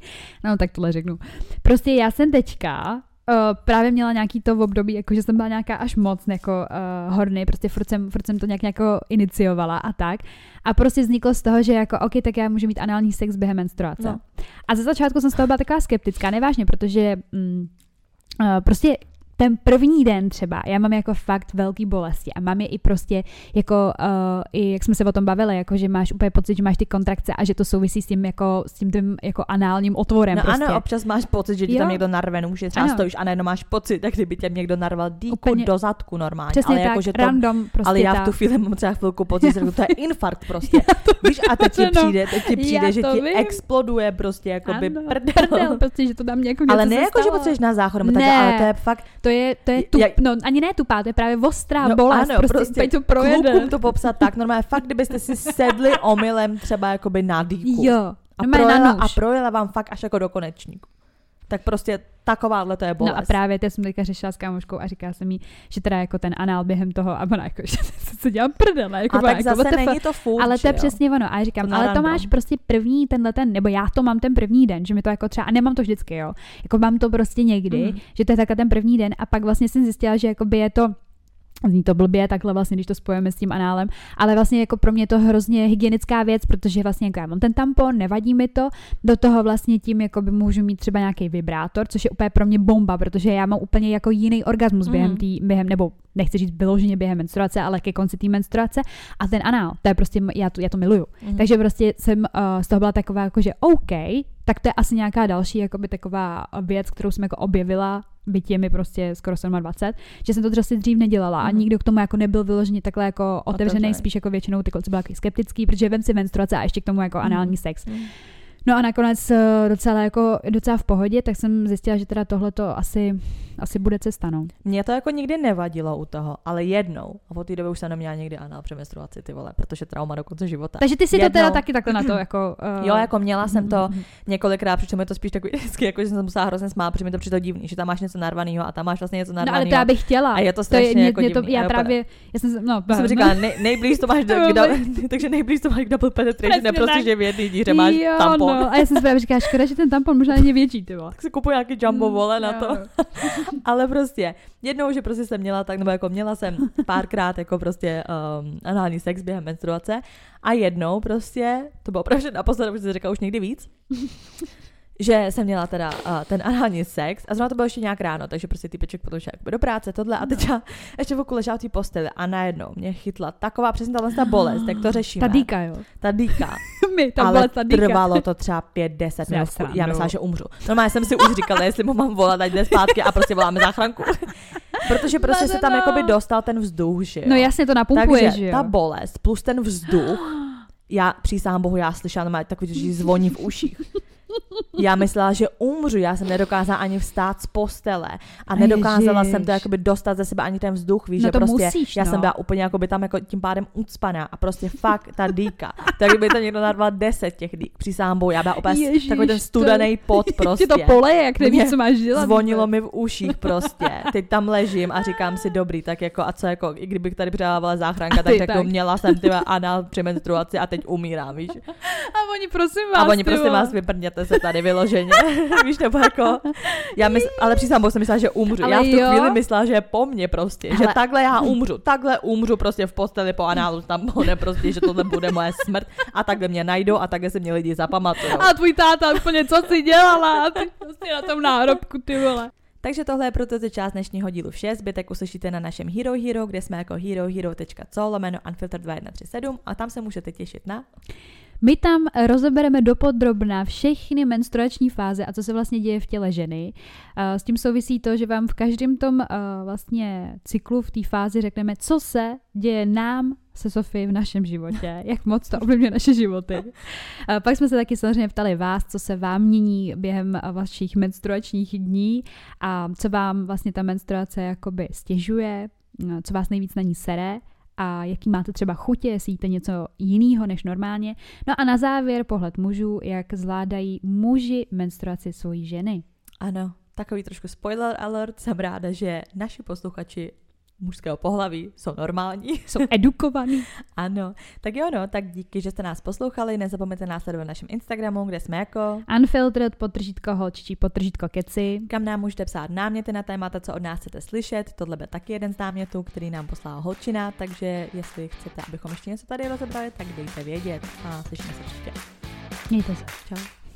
[SPEAKER 2] No tak tohle řeknu. Prostě já jsem teďka uh, právě měla nějaký to v období, jako že jsem byla nějaká až moc jako uh, horny, prostě furt jsem, furt jsem to nějak jako iniciovala a tak. A prostě vzniklo z toho, že jako ok, tak já můžu mít anální sex během menstruace.
[SPEAKER 1] No.
[SPEAKER 2] No. A ze začátku jsem z toho byla taková skeptická, nevážně, protože mm, uh, prostě ten první den třeba, já mám jako fakt velký bolesti a mám je i prostě jako, uh, i jak jsme se o tom bavili, jako že máš úplně pocit, že máš ty kontrakce a že to souvisí s tím jako, s tím, tím jako análním otvorem
[SPEAKER 1] No
[SPEAKER 2] prostě.
[SPEAKER 1] ano, občas máš pocit, že ti tam někdo narve nůže, třeba
[SPEAKER 2] Ano.
[SPEAKER 1] stojíš a najednou máš pocit, jak kdyby tě někdo narval dýku do zadku normálně.
[SPEAKER 2] Přesně
[SPEAKER 1] ale
[SPEAKER 2] tak,
[SPEAKER 1] jako, že to,
[SPEAKER 2] random prostě
[SPEAKER 1] ale já v tu chvíli mám třeba chvilku pocit, že to je (laughs) infarkt prostě. Víš, a teď ti
[SPEAKER 2] no.
[SPEAKER 1] přijde, teď ti přijde, že ti exploduje prostě jako by prdel.
[SPEAKER 2] prdel, prostě, že to tam jako
[SPEAKER 1] Ale ne jako, že potřebuješ na záchod,
[SPEAKER 2] Ne.
[SPEAKER 1] ale to je fakt,
[SPEAKER 2] To je, to je tup,
[SPEAKER 1] Jak-
[SPEAKER 2] no ani ne tupá, to je právě ostrá
[SPEAKER 1] no
[SPEAKER 2] bolest,
[SPEAKER 1] ano,
[SPEAKER 2] prostě,
[SPEAKER 1] prostě
[SPEAKER 2] to projede.
[SPEAKER 1] klukům to popsat tak, normálně fakt, kdybyste si sedli omylem třeba jakoby na dýku.
[SPEAKER 2] Jo,
[SPEAKER 1] a, projela,
[SPEAKER 2] na
[SPEAKER 1] a
[SPEAKER 2] nůž.
[SPEAKER 1] projela vám fakt až jako do konečníku. Tak prostě takováhle to je bolest.
[SPEAKER 2] No a právě teď jsem teďka řešila s kámoškou a říká se mi, že teda jako ten anál během toho, a ona jako, (laughs) že se dělám prdele. Jako
[SPEAKER 1] a tak
[SPEAKER 2] jako,
[SPEAKER 1] zase není to furt,
[SPEAKER 2] ale to je přesně ono. A já říkám,
[SPEAKER 1] To
[SPEAKER 2] ale to máš prostě první tenhle ten, nebo já to mám ten první den, že mi to jako třeba, a nemám to vždycky, jo. Jako mám to prostě někdy, mm. že to je takhle ten první den a pak vlastně jsem zjistila, že jakoby je to Zní to blbě takhle vlastně, když to spojíme s tím análem, ale vlastně jako pro mě je to hrozně hygienická věc, protože vlastně jako já mám ten tampon, nevadí mi to, do toho vlastně tím jako by můžu mít třeba nějaký vibrátor, což je úplně pro mě bomba, protože já mám úplně jako jiný orgasmus během
[SPEAKER 1] Mhm.
[SPEAKER 2] tý, během, nebo nechci říct vyloženě během menstruace, ale ke konci té menstruace a ten anál, to je prostě, já to, já to miluju.
[SPEAKER 1] Mhm.
[SPEAKER 2] Takže prostě jsem uh, z toho byla taková jako, že OK, tak to je asi nějaká další jakoby taková věc, kterou jsem jako objevila, byť je mi prostě skoro 27, že jsem to prostě dřív nedělala a
[SPEAKER 1] Mhm.
[SPEAKER 2] nikdo k tomu jako nebyl vyloženě takhle jako otevřený, spíš jako většinou ty kluci byli taky skeptický, protože vem si menstruace a ještě k tomu jako anální sex.
[SPEAKER 1] Mhm.
[SPEAKER 2] No a nakonec eh, docela jako docela v pohodě, tak jsem zjistila, že teda tohle to asi, asi bude cesta, no.
[SPEAKER 1] Mně to jako nikdy nevadilo u toho, ale jednou, a od té doby už jsem neměla nikdy anál při menstruaci, ty vole, protože trauma do konce života.
[SPEAKER 2] Takže ty si to
[SPEAKER 1] Jednou.
[SPEAKER 2] teda taky takhle na to (clears throat) jako... Uh,
[SPEAKER 1] Jo, jako měla jsem to
[SPEAKER 2] mhm.
[SPEAKER 1] několikrát, přičem je to spíš takový (laughs) vždycky, jako že jsem se musela hrozně smát, protože mi to přišlo divný, že tam máš něco narvaného a tam máš vlastně něco
[SPEAKER 2] No ale
[SPEAKER 1] narvaného.
[SPEAKER 2] to já bych chtěla.
[SPEAKER 1] A je to
[SPEAKER 2] to je,
[SPEAKER 1] strašně
[SPEAKER 2] mě,
[SPEAKER 1] jako
[SPEAKER 2] mě to,
[SPEAKER 1] divný.
[SPEAKER 2] Já právě, já jsem, se- no,
[SPEAKER 1] jsem
[SPEAKER 2] no.
[SPEAKER 1] říkala, nej, nejblíž to máš, do, (laughs)
[SPEAKER 2] To
[SPEAKER 1] kdo, (laughs) takže nejblíž to máš k double penetration, ne prostě, že v jedné díře máš
[SPEAKER 2] jo,
[SPEAKER 1] tampon.
[SPEAKER 2] No. A já jsem si právě říkala, škoda, že ten tampon možná není větší, ty vole.
[SPEAKER 1] Tak si kupuji nějaký jumbo vole na to. (laughs) Ale prostě, jednou, že prostě jsem měla tak, nebo jako měla jsem párkrát jako prostě um, anální sex během menstruace a jednou prostě, to bylo opravdu naposledy, protože jsem říkala už někdy víc, že jsem měla teda uh, ten anální sex a zrovna to bylo ještě nějak ráno, takže prostě typeček potom šel do práce, tohle a teď já ještě v ležela v té posteli a najednou mě chytla taková přesně ta bolest, jak to (gasps) řešíme.
[SPEAKER 2] Ta dýka, jo.
[SPEAKER 1] Ta dýka. (laughs)
[SPEAKER 2] My, ta
[SPEAKER 1] ale
[SPEAKER 2] bolest, ta dýka.
[SPEAKER 1] trvalo to třeba 5-10
[SPEAKER 2] Jsem
[SPEAKER 1] minut. Já myslela, že umřu. Normálně jsem si už říkala, jestli mu mám volat, ať jde zpátky a prostě voláme záchranku. (laughs) Protože prostě se tam
[SPEAKER 2] No.
[SPEAKER 1] jakoby dostal ten vzduch, že jo.
[SPEAKER 2] No jasně, to napumpuje,
[SPEAKER 1] Takže
[SPEAKER 2] že jo.
[SPEAKER 1] ta bolest plus ten vzduch, (gasps) já přísahám bohu, já slyšela normálně takový, že zvoní v uších. (laughs) Já myslela, že umřu, já jsem nedokázala ani vstát z postele a nedokázala jsem to
[SPEAKER 2] Ježiš.
[SPEAKER 1] jakoby dostat ze sebe ani ten vzduch, víš,
[SPEAKER 2] No
[SPEAKER 1] že
[SPEAKER 2] to
[SPEAKER 1] prostě
[SPEAKER 2] musíš,
[SPEAKER 1] já
[SPEAKER 2] no.
[SPEAKER 1] jsem byla úplně jakoby tam jako tím pádem ucpaná a prostě fakt ta dýka. (laughs) Tak by to někdo narval deset těch dýk, přísahám bohu, já byla úplně
[SPEAKER 2] Ježiš,
[SPEAKER 1] takový ten
[SPEAKER 2] to-
[SPEAKER 1] studený pot (laughs)
[SPEAKER 2] Ti
[SPEAKER 1] prostě.
[SPEAKER 2] to poleje, jak nevíš, co máš dělat.
[SPEAKER 1] Zvonilo mi v uších prostě. Teď tam ležím a říkám si dobrý, tak jako a co jako, i kdybych tady přidávala záchranka, tak řeknu,
[SPEAKER 2] tak.
[SPEAKER 1] měla jsem ty anál při menstruaci a teď umírám, víš. (laughs)
[SPEAKER 2] A oni prosím vás,
[SPEAKER 1] A oni
[SPEAKER 2] ty
[SPEAKER 1] prostě
[SPEAKER 2] vole.
[SPEAKER 1] Vyprdněte se tady vyloženě. (laughs) víš, nebo jako, já mysl, ale přísám, jsem myslela, že umřu.
[SPEAKER 2] Ale
[SPEAKER 1] já v tu
[SPEAKER 2] jo.
[SPEAKER 1] chvíli myslela, že je po mně prostě, že
[SPEAKER 2] Hele.
[SPEAKER 1] takhle já umřu, takhle umřu prostě v posteli po análu tampone prostě, že tohle bude moje smrt a takhle mě najdou a takhle se mě lidi zapamatují.
[SPEAKER 2] A tvůj táta úplně, co si dělala? A ty prostě na tom náhrobku, ty vole.
[SPEAKER 1] Takže tohle je proto to část dnešního dílu 6. Zbytek uslyšíte na našem Hero Hero, kde jsme jako herohero.co lomeno unfilter 2137 a tam se můžete těšit na
[SPEAKER 2] My tam rozebereme dopodrobna všechny menstruační fáze a co se vlastně děje v těle ženy. Eh, S tím souvisí to, že vám v každém tom eh, vlastně cyklu v té fázi řekneme, co se děje nám se Sofii v našem životě, (laughs) jak moc to ovlivňuje naše životy. A (laughs) pak jsme se taky samozřejmě ptali vás, co se vám mění během vašich menstruačních dní a co vám vlastně ta menstruace jakoby stěžuje, co vás nejvíc na ní sere a jaký máte třeba chutě, jestli jíte něco jiného než normálně. No a na závěr pohled mužů, jak zvládají muži menstruaci svojí ženy.
[SPEAKER 1] Ano, takový trošku spoiler alert, jsem ráda, že naši posluchači mužského pohlaví jsou normální. (laughs)
[SPEAKER 2] Jsou edukovaní. (laughs)
[SPEAKER 1] ano. Tak jo, no, tak díky, že jste nás poslouchali. Nezapomeňte nás sledovat na našem Instagramu, kde jsme jako
[SPEAKER 2] Unfiltered, potržítko holčičí, potržítko keci.
[SPEAKER 1] Kam nám můžete psát náměty na témata, co od nás chcete slyšet. Tohle byl taky jeden z námětů, který nám poslala holčina, takže jestli chcete, abychom ještě něco tady rozebrali, tak dejte vědět a slyšíme se příště.
[SPEAKER 2] Mějte se.
[SPEAKER 1] Čau.